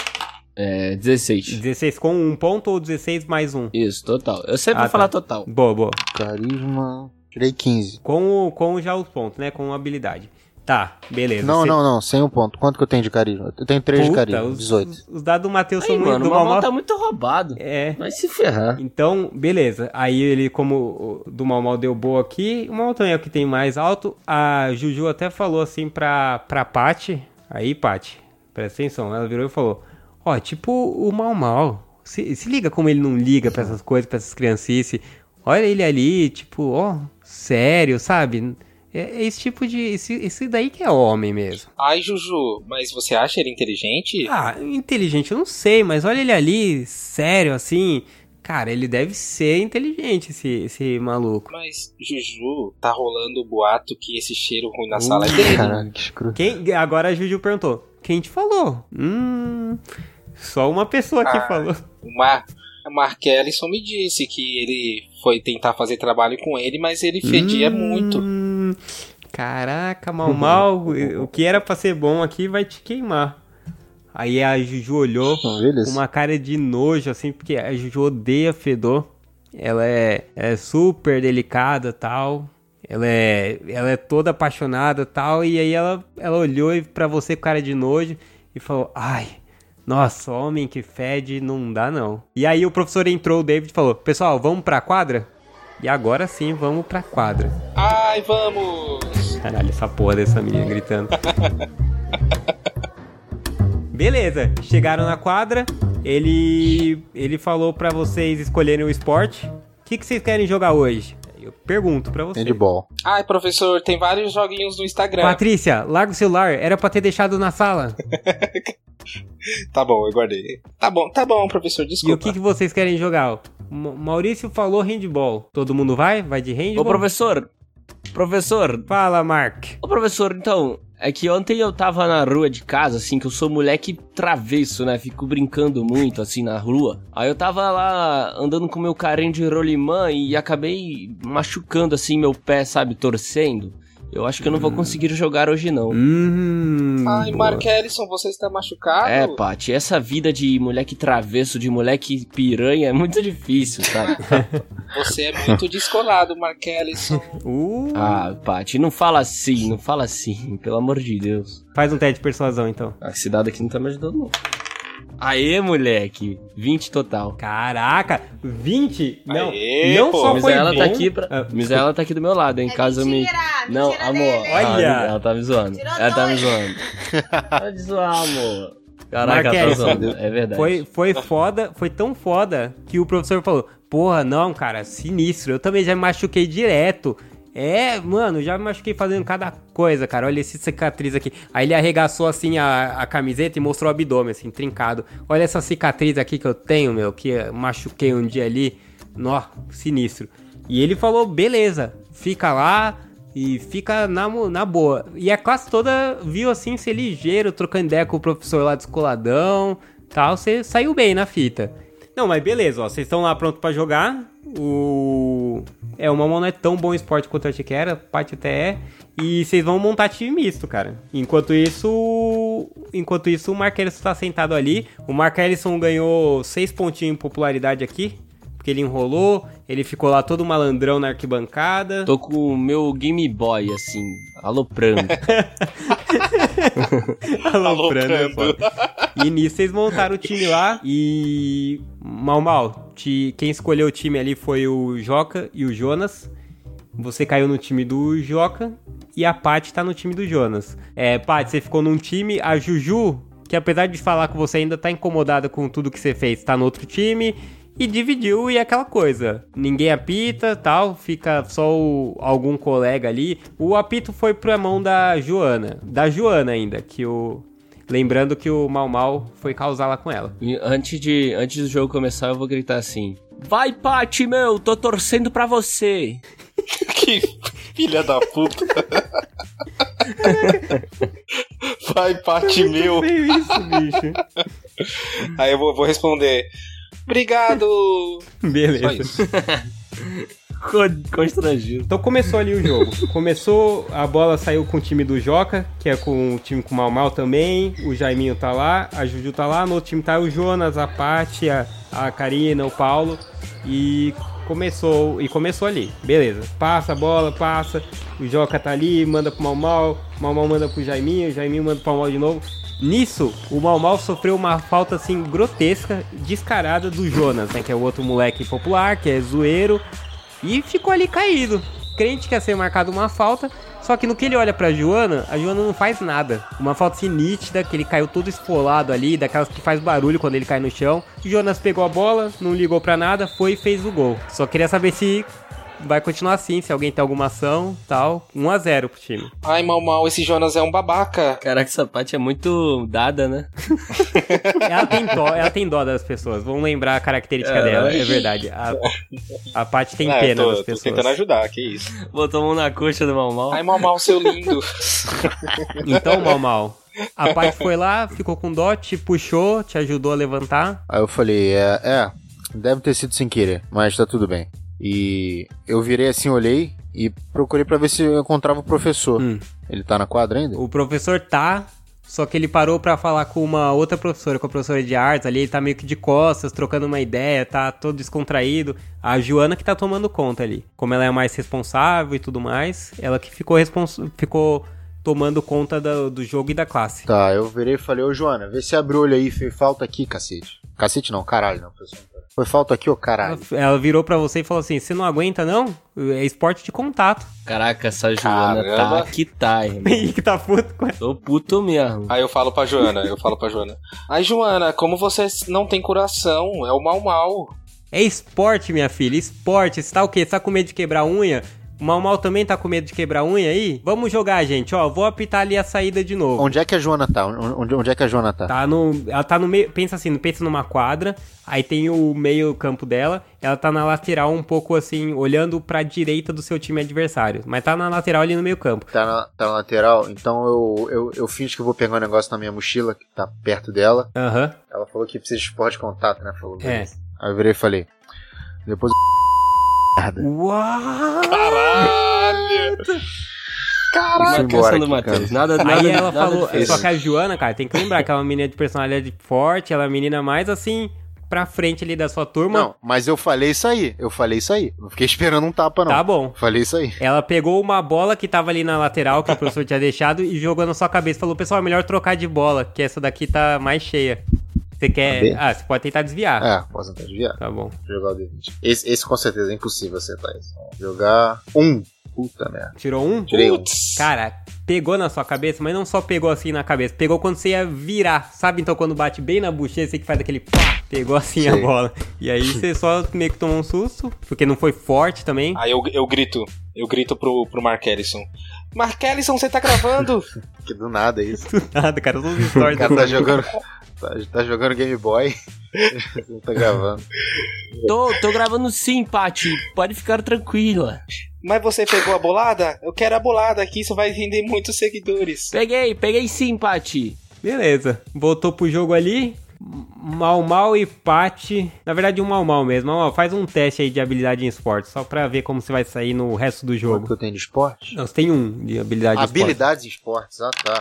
É, 16. 16 com um ponto ou 16 mais um? Isso, total. Eu sempre Ah, vou falar tá. total. Boa, boa. Carisma. Tirei 15. Com, o, com já os pontos, né? Com habilidade. Tá, beleza. Não, Você- não, não, sem um ponto. Quanto que eu tenho de carisma? Eu tenho 3 de carisma, os, 18. Os, os dados do Matheus são muito mano, do o Mal Mal Mal. tá muito roubado. É. Vai se ferrar. Então, beleza. Aí ele, como o do Mal Mal deu boa aqui, o Mal Mal também é o que tem mais alto. A Juju até falou assim pra, pra Paty. Aí, Paty, presta atenção. Ela virou e falou: Ó, tipo o Mal Mal. Se, se liga como ele não liga pra essas coisas, pra essas criancices. Olha ele ali, tipo, ó, sério, sabe? É, é esse tipo de. Esse, esse daí que é homem mesmo. Ai, Juju, mas você acha ele inteligente? Ah, inteligente, eu não sei, mas olha ele ali, sério, assim. Cara, ele deve ser inteligente, esse, esse maluco. Mas, Juju, tá rolando o boato que esse cheiro ruim na sala é dele. Caralho, que escroto. Quem, agora a Juju perguntou. Quem te falou? Hum. Só uma pessoa que Ah. falou. O Mar... o Mark Ellison me disse que ele foi tentar fazer trabalho com ele, mas ele fedia muito. Hum, Caraca, mal mal. o que era pra ser bom aqui vai te queimar. Aí a Juju olhou com uma cara de nojo, assim, porque a Juju odeia fedor. Ela é, é super delicada tal. Ela é, ela é toda apaixonada tal. E aí ela, ela olhou pra você com cara de nojo e falou: Ai, nossa, homem que fede não dá não. E aí o professor entrou, o David falou: Pessoal, vamos pra quadra? E agora sim, vamos pra quadra. Ai, vamos! Caralho, essa porra dessa menina gritando. Beleza, chegaram na quadra. Ele ele falou pra vocês escolherem o esporte. O que, que vocês querem jogar hoje? Eu pergunto pra vocês. Handball. Ai, professor, tem vários joguinhos no Instagram. Patrícia, larga o celular. Era pra ter deixado na sala. Tá bom, eu guardei. Tá bom, tá bom, professor, E o desculpa. que, que vocês querem jogar? Ma- Maurício falou handball. Todo mundo vai? Vai de handball? Ô, professor, professor, Fala, Mark. Ô, professor, então, é que ontem eu tava na rua de casa, assim, que eu sou moleque travesso, né? Fico brincando muito, assim, na rua. Aí eu tava lá andando com meu carinho de rolimã e acabei machucando, assim, meu pé, sabe, torcendo. Eu acho que eu não vou conseguir jogar hoje, não. Hum. Ai, boa. Mark Ellison, você está machucado? É, Paty, essa vida de moleque travesso, de moleque piranha é muito difícil, sabe? Você é muito descolado, Mark Ellison. Uh, ah, Paty, não fala assim, não fala assim, pelo amor de Deus. Faz um teste de persuasão, então. A cidade aqui não tá me ajudando, não. Aê, moleque, 20 total. Caraca, 20? Não, Aê, não pô. só foi ela bom. tá aqui pra... Ah, Mas ela tá aqui do meu lado, em É caso eu me... mentira, Não, mentira amor. dele. Olha. Ah, ela tá me zoando. Tirou Ela tá me zoando. Para de zoar, amor. Caraca, ela tá zoando. É verdade. Foi, foi foda, foi tão foda que o professor falou: Porra, não, cara, sinistro. Eu também já me machuquei direto. É, mano, já me machuquei fazendo cada coisa, cara. Olha essa cicatriz aqui. Aí ele arregaçou assim a, a camiseta e mostrou o abdômen, assim, trincado. Olha essa cicatriz aqui que eu tenho, meu, que machuquei um dia ali. Nó, sinistro. E ele falou: beleza, fica lá e fica na, na boa. E a classe toda viu assim ser ligeiro, trocando ideia com o professor lá descoladão tal. Você saiu bem na fita. Não, mas beleza, ó. Vocês estão lá pronto pra jogar. O. É, o Mamão não é tão bom esporte quanto eu achei que era, parte até é. E vocês vão montar time misto, cara. Enquanto isso. Enquanto isso, o Mark Ellison tá sentado ali. O Mark Ellison ganhou seis pontinhos em popularidade aqui. Porque ele enrolou, ele ficou lá todo malandrão na arquibancada. Tô com o meu Game Boy, assim, aloprando. Aloprando, Aloprando. E nisso vocês montaram o time lá e. Mal, mal. Te... Quem escolheu o time ali foi o Joca e o Jonas. Você caiu no time do Joca e a Paty tá no time do Jonas. É, Paty, você ficou num time. A Juju, que apesar de falar com você ainda tá incomodada com tudo que você fez, tá no outro time. E dividiu e é aquela coisa. Ninguém apita, tal, fica só o- algum colega ali. O apito foi pra mão da Joana. Da Joana ainda, que o. Lembrando que o Mal Mal foi causar lá com ela. E antes, de, antes do jogo começar, eu vou gritar assim: Vai, Paty, meu, tô torcendo pra você. que filha da puta. Vai, Pati meu. Feio isso, bicho. Aí eu vou, vou responder. Obrigado. Beleza. Constrangido. Então começou ali o jogo. Começou, a bola saiu com o time do Joca, que é com o time com o Mal Mal também. O Jaiminho tá lá, a Juju tá lá. No outro time tá o Jonas, a Paty, a, a Karina, o Paulo. E começou, e começou ali. Beleza. Passa a bola, passa. O Joca tá ali, manda pro Mal Mal. O Mal Mal manda pro Jaiminho, o Jaiminho manda pro Mal Mal de novo. Nisso, o Mal Mal sofreu uma falta assim grotesca, descarada do Jonas, né? Que é o outro moleque popular, que é zoeiro. E ficou ali caído. Crente que ia ser marcado uma falta. Só que no que ele olha pra Joana, a Joana não faz nada. Uma falta assim nítida, que ele caiu todo esfolado ali, daquelas que faz barulho quando ele cai no chão. Jonas pegou a bola, não ligou pra nada, foi e fez o gol. Só queria saber se vai continuar assim, se alguém tem alguma ação, tal. 1 a 0 pro time. Ai, mal, mal, esse Jonas é um babaca. Caraca, essa parte é muito dada, né? Ela tem dó, ela tem dó das pessoas. Vamos lembrar a característica É. dela, é verdade. A, a Paty tem É, pena tô, das tô pessoas. tentando ajudar, que isso. Botou a mão na coxa do mal mal. Ai, mal, mal, seu lindo. Então, mal, mal. A Paty foi lá, ficou com dó, te puxou, te ajudou a levantar. Aí eu falei, é, é, deve ter sido sem querer, mas tá tudo bem. E eu virei assim, olhei e procurei pra ver se eu encontrava o professor. Hum. Ele tá na quadra ainda? O professor tá, só que ele parou pra falar com uma outra professora, com a professora de artes ali, ele tá meio que de costas, trocando uma ideia, tá todo descontraído. A Joana que tá tomando conta ali. Como ela é mais responsável e tudo mais, ela que ficou, ficou tomando conta do, do jogo e da classe. Tá, eu virei e falei, ô Joana, vê se abre o olho aí, falta aqui, cacete. Cacete não, caralho, não, professor. Foi falta aqui, ô caralho. Ela, ela virou pra você e falou assim: Você não aguenta, não? É esporte de contato. Caraca, essa Joana Caramba. tá que tá, irmão. Que tá puto com ela. Tô puto mesmo. Aí eu falo pra Joana, eu falo pra Joana. Ai, Joana, como você não tem coração, é o mal mal. É esporte, minha filha, esporte. Você tá o quê? Você tá com medo de quebrar unha? O Mal Mal também tá com medo de quebrar unha aí? Vamos jogar, gente. Ó, vou apitar ali a saída de novo. Onde é que a Joana tá? Onde, onde é que a Joana tá? Tá no. Ela tá no meio. Pensa assim, pensa numa quadra. Aí tem o meio campo dela. Ela tá na lateral, um pouco assim, olhando pra direita do seu time adversário. Mas tá na lateral ali no meio campo. Tá na, tá na lateral, então eu, eu, eu finge que eu vou pegar um negócio na minha mochila, que tá perto dela. Aham. Ela falou que precisa de esporte de contato, né? Falou, É. Aí eu virei e falei. Depois merda. Uau! Caralho! Caralho! Embora Marcação do Matheus. cara. Nada, nada, Aí ela nada falou, só que a Joana, cara, tem que lembrar que ela é uma menina de personalidade forte, ela é a menina mais assim, pra frente ali da sua turma. Não, mas eu falei isso aí. Eu falei isso aí. Não fiquei esperando um tapa, não. Tá bom. Falei isso aí. Ela pegou uma bola que tava ali na lateral, que o professor tinha deixado, e jogou na sua cabeça. Falou, pessoal, é melhor trocar de bola, que essa daqui tá mais cheia. Você quer. Ah, você pode tentar desviar. É, posso tentar desviar. Tá bom. Jogar o D20. Esse, esse com certeza é impossível acertar isso. Jogar um. Puta merda. Tirou um? Tirei um. Cara, pegou na sua cabeça, mas não só pegou assim na cabeça, pegou quando você ia virar. Sabe então quando bate bem na bochecha, você que faz aquele pá, pegou assim a Sei. bola. E aí você só meio que tomou um susto, porque não foi forte também. Aí eu, eu grito, eu grito pro, pro Mark Ellison. Mark Ellison, você tá gravando? Que do nada isso. Nada, cara, os O stories cara tá jogando. Tá, tá jogando Game Boy. Não tá gravando. Tô, tô gravando sim, Paty. Pode ficar tranquila. Mas você pegou a bolada? Eu quero a bolada aqui, isso vai render muitos seguidores. Peguei, peguei sim, Paty. Beleza. Voltou pro jogo ali. Mal Mal e Pati. Na verdade, um Mal Mal mesmo. Mal Mal, faz um teste aí de habilidade em esporte, só pra ver como você vai sair no resto do Quanto que jogo. eu tenho de esporte? Não, você tem um de habilidade em esporte. Habilidades em esportes. Ah, tá.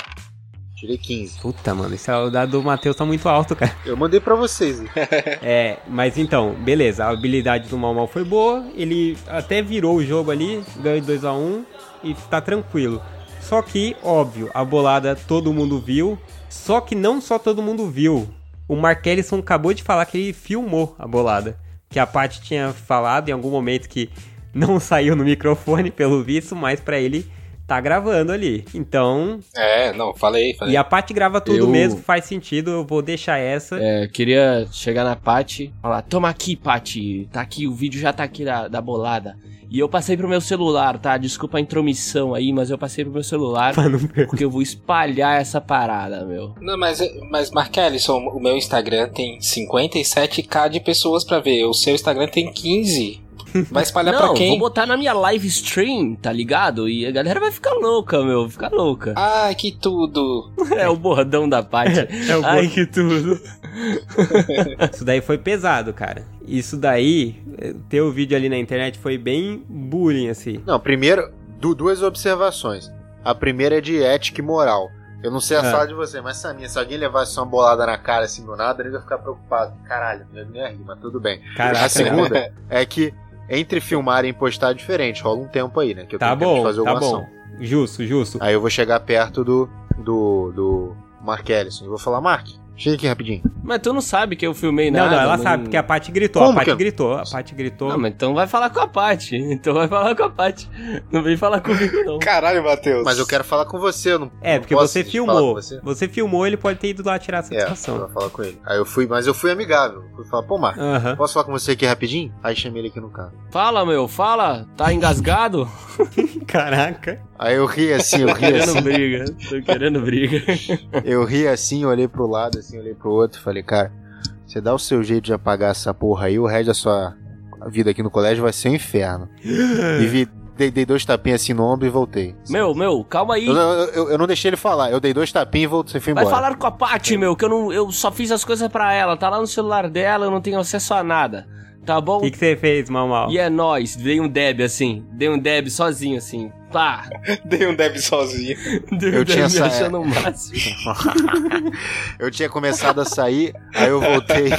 Tirei 15. Puta, mano, esse o dado do Matheus tá muito alto, cara. Eu mandei pra vocês. É, mas então, beleza, a habilidade do Mal Mal foi boa, ele até virou o jogo ali, ganhou 2x1 e tá tranquilo. Só que, óbvio, a bolada todo mundo viu, só que não só todo mundo viu. O Mark Ellison acabou de falar que ele filmou a bolada. Que a Paty tinha falado em algum momento que não saiu no microfone, pelo visto, mas pra ele tá gravando ali. Então, É, não, falei, falei. e a Paty grava tudo Eu- mesmo, faz sentido, eu vou deixar essa. É, queria chegar na Paty falar: Toma aqui, Paty. Tá aqui, o vídeo já tá aqui da, da bolada. E eu passei pro meu celular, tá? Desculpa a intromissão aí, mas eu passei pro meu celular porque eu vou espalhar essa parada, meu. Não, mas, mas Mark Ellison, o meu Instagram tem 57k de pessoas pra ver. O seu Instagram tem 15. Vai espalhar Não, pra vou quem? botar na minha live stream, tá ligado? E a galera vai ficar louca, meu. Ficar louca. Ai, que tudo. É o bordão da Paty. É o Ai, que tudo. Isso daí foi pesado, cara. Isso daí, ter o vídeo ali na internet foi bem bullying, assim. Não, primeiro, du- duas observações. A primeira é de ética e moral. Eu não sei a É. sala de você, mas essa minha, se alguém levasse uma bolada na cara assim do nada, eu ia ficar preocupado. Caralho, não ia nem rir, mas tudo bem. Caraca, a segunda é que entre filmar e postar é diferente, rola um tempo aí, né? Que eu Tá tenho bom, fazer tá alguma bom. ação. Justo, justo. Aí eu vou chegar perto do, do, do Mark Ellison e vou falar, Mark, Chega aqui rapidinho. Mas tu não sabe que eu filmei Não, nada. não, ela sabe, porque a Paty gritou. Como a Paty gritou, a Paty gritou. Não, mas então vai falar com a Paty. Então vai falar com a Paty. Não vem falar comigo, não. Caralho, Matheus. Mas eu quero falar com você, eu não É, não porque posso você falar filmou. com Você? Você? filmou, ele pode ter ido lá tirar a É, eu satisfação. vou falar com ele. Aí eu fui, mas eu fui amigável. Fui falar, pô, Marco, Aham. posso falar com você aqui rapidinho? Aí chamei ele aqui no carro. Fala, meu, fala. Tá engasgado? Caraca. Aí eu ri assim, eu Tô ri querendo assim. briga. Tô querendo briga. Eu ri assim, olhei pro lado, assim, olhei pro outro e falei, cara, você dá o seu jeito de apagar essa porra aí, o resto da sua vida aqui no colégio vai ser um inferno. e vi, dei, dei dois tapinhas assim no ombro e voltei. Meu, meu, calma aí. Eu, eu, eu- eu não deixei ele falar, eu dei dois tapinhas e voltei, fui Vai embora. falar com a Paty, meu, que eu, não, eu só fiz as coisas pra ela. Tá lá no celular dela, eu não tenho acesso a nada. Tá bom? O que, que você fez, mal mal? E é nóis. Dei um deb assim. Dei um deb sozinho assim. Pá. Dei um deb sozinho. Dei um Eu tinha deb essa- achando o máximo. eu tinha começado a sair, aí eu voltei.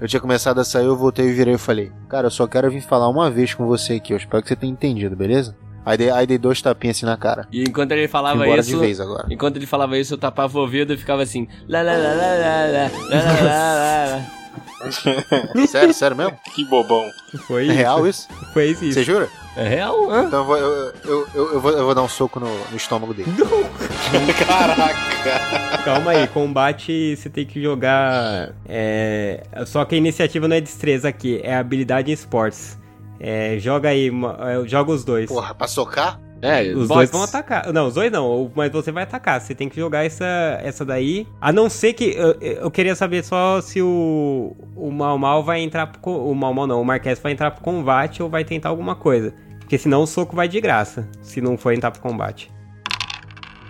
eu tinha começado a sair, eu voltei e virei e falei, cara, eu só quero vir falar uma vez com você aqui, eu espero que você tenha entendido, beleza? Aí dei, aí dei dois tapinhas assim na cara. E enquanto ele falava embora isso. de vez agora. Enquanto ele falava isso, eu tapava o ouvido e ficava assim. Lá, lá, lá, lá, lá, lá, lá, lá, lá, lá. Sério, sério mesmo? Que bobão. Foi É isso. real isso? Foi isso. Você jura? É real, hã? Então eu vou, eu, eu, eu, eu vou, eu vou dar um soco no, no estômago dele. Caraca. Calma aí, combate você tem que jogar. É... Só que a iniciativa não é destreza aqui, é habilidade em esportes. É, joga aí, é, joga os dois. Porra, pra socar? É, Os bots. dois vão atacar. Não, os dois não, mas você vai atacar. Você tem que jogar essa, essa daí. A não ser que. Eu, eu queria saber só se o. O Mal Mal vai entrar pro. O Mal Mal não, o Marquês vai entrar pro combate ou vai tentar alguma coisa. Porque senão o soco vai de graça. Se não for entrar pro combate.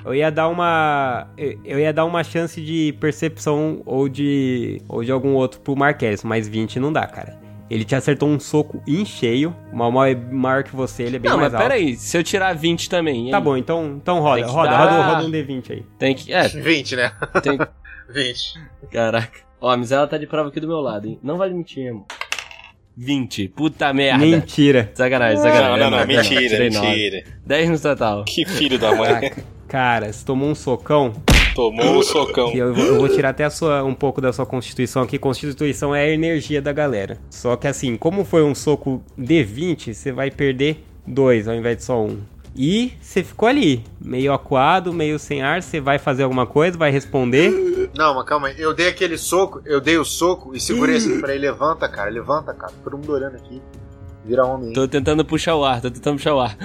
Eu ia dar uma. eu- ia dar uma chance de percepção ou de. ou de algum outro pro Marquês, mas 20 não dá, cara. Ele te acertou um soco em cheio. O Mal é maior que você, ele é bem Não, mas mais alto. pera aí. Se eu tirar 20 também. Tá bom, então, então roda, roda, dar- roda, roda um D20 aí. Tem que. É, 20, né? tem. 20. Caraca. Ó, a Miss ela tá de prova aqui do meu lado, hein? Não vale mentir, irmão. 20. Puta merda. Mentira. Sacanagem, Não, sacanagem. não, não. Não, Mentira, mentira. 10 no total. Que filho da mãe. Caraca. Cara, você tomou um socão. Tomou um socão. E eu, vou, eu vou tirar até a sua, um pouco da sua constituição aqui. Constituição é a energia da galera. Só que assim, como foi um soco D20, você vai perder dois ao invés de só um. E você ficou ali, meio acuado, meio sem ar. Você vai fazer alguma coisa, vai responder. Não, mas calma aí. Eu dei aquele soco, eu dei o soco e segurei assim pra ele. Levanta, cara, levanta, cara. Todo mundo olhando aqui. Vira homem. Tô tentando puxar o ar, tô tentando puxar o ar.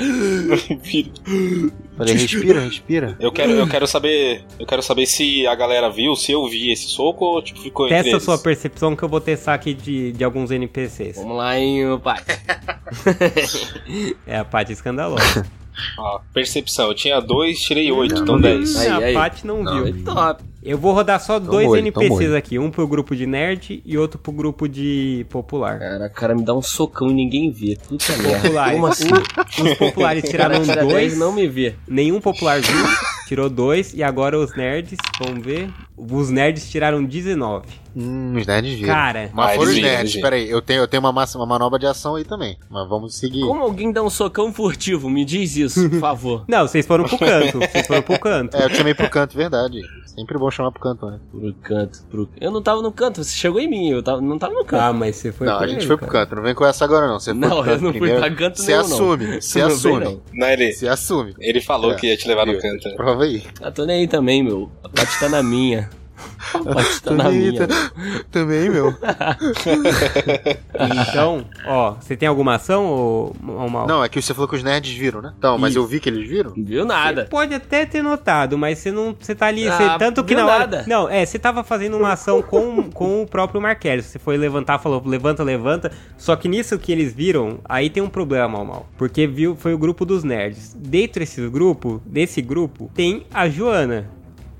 Falei, respira, respira. Eu quero, eu quero saber. Eu quero saber se a galera viu, se eu vi esse soco ou tipo, ficou entre Testa a eles. sua percepção que eu vou testar aqui de, de alguns NPCs. Vamos lá, hein, pai. É a parte escandalosa. Ó, percepção. Eu tinha dois, tirei oito, então não deu. dez. Aí, a aí. Paty não, Não, viu. Top. Eu vou rodar só dois NPCs aqui. Um pro grupo de nerd e outro pro grupo de popular. Cara, o cara me dá um socão e ninguém vê. Puta merda. Populares. Como assim? Os populares tiraram tira 10 dois. não me vê. Nenhum popular viu. Tirou dois. E agora os nerds, vamos ver. Os nerds tiraram 19. Hum, os nerds viram. Cara, Mas foram os nerds. eles viram. Pera aí, eu tenho, eu tenho uma, massa, uma manobra de ação aí também. Mas vamos seguir. Como alguém dá um socão furtivo? Me diz isso, por favor. não, vocês foram pro canto. Vocês foram pro canto. É, eu chamei pro canto, verdade. Sempre bom chamar pro canto, né? Pro canto, pro... Eu não tava no canto, você chegou em mim, eu tava... não tava no canto. Ah, mas você foi não, a gente ele, foi pro cara. canto. Não vem com essa agora, não. Você foi Não, pro eu canto não fui primeiro. pra canto Você nenhum, não. assume, você Não vem, assume. não. Não, ele, Você assume. ele falou É. que ia te levar no canto. Prova aí. Ah, tô nem aí também, meu. A parte tá na minha. Parte tá na Também, minha. tá- Também, meu. Então, ó, você tem alguma ação ou, ou mal? Não, é que você falou que os nerds viram, né? Então, mas Isso. eu vi que eles viram. Não viu nada. Pode até ter notado, mas você não. Você tá ali. Ah, você- tanto que viu na hora. nada. Não, é, você tava fazendo uma ação com, com o próprio Marquelis. Você foi levantar, falou, levanta, levanta. Só que nisso que eles viram, aí tem um problema, mal, mal. Porque viu, foi o grupo dos nerds. Dentro desse grupo, desse grupo, tem a Joana.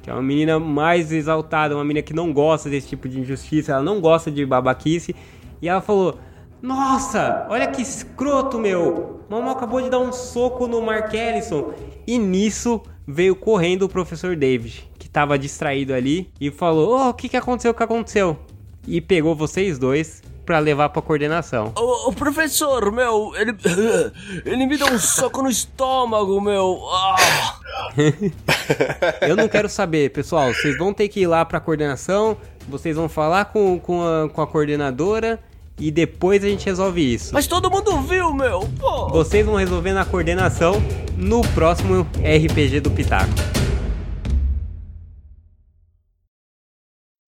Que é uma menina mais exaltada, uma menina que não gosta desse tipo de injustiça, ela não gosta de babaquice. E ela falou: Nossa, olha que escroto, meu! Mamão acabou de dar um soco no Mark Ellison. E nisso veio correndo o professor David, que tava distraído ali, e falou: Oh, o que, que aconteceu? O que aconteceu? E pegou vocês dois pra levar pra coordenação. O, o professor, meu, ele. Ele me deu um soco no estômago, meu. Ah. Eu não quero saber, pessoal. Vocês vão ter que ir lá pra coordenação, vocês vão falar com, com, a, com a coordenadora e depois a gente resolve isso. Mas todo mundo viu, meu! Pô! Vocês vão resolver na coordenação no próximo RPG do Pitaco.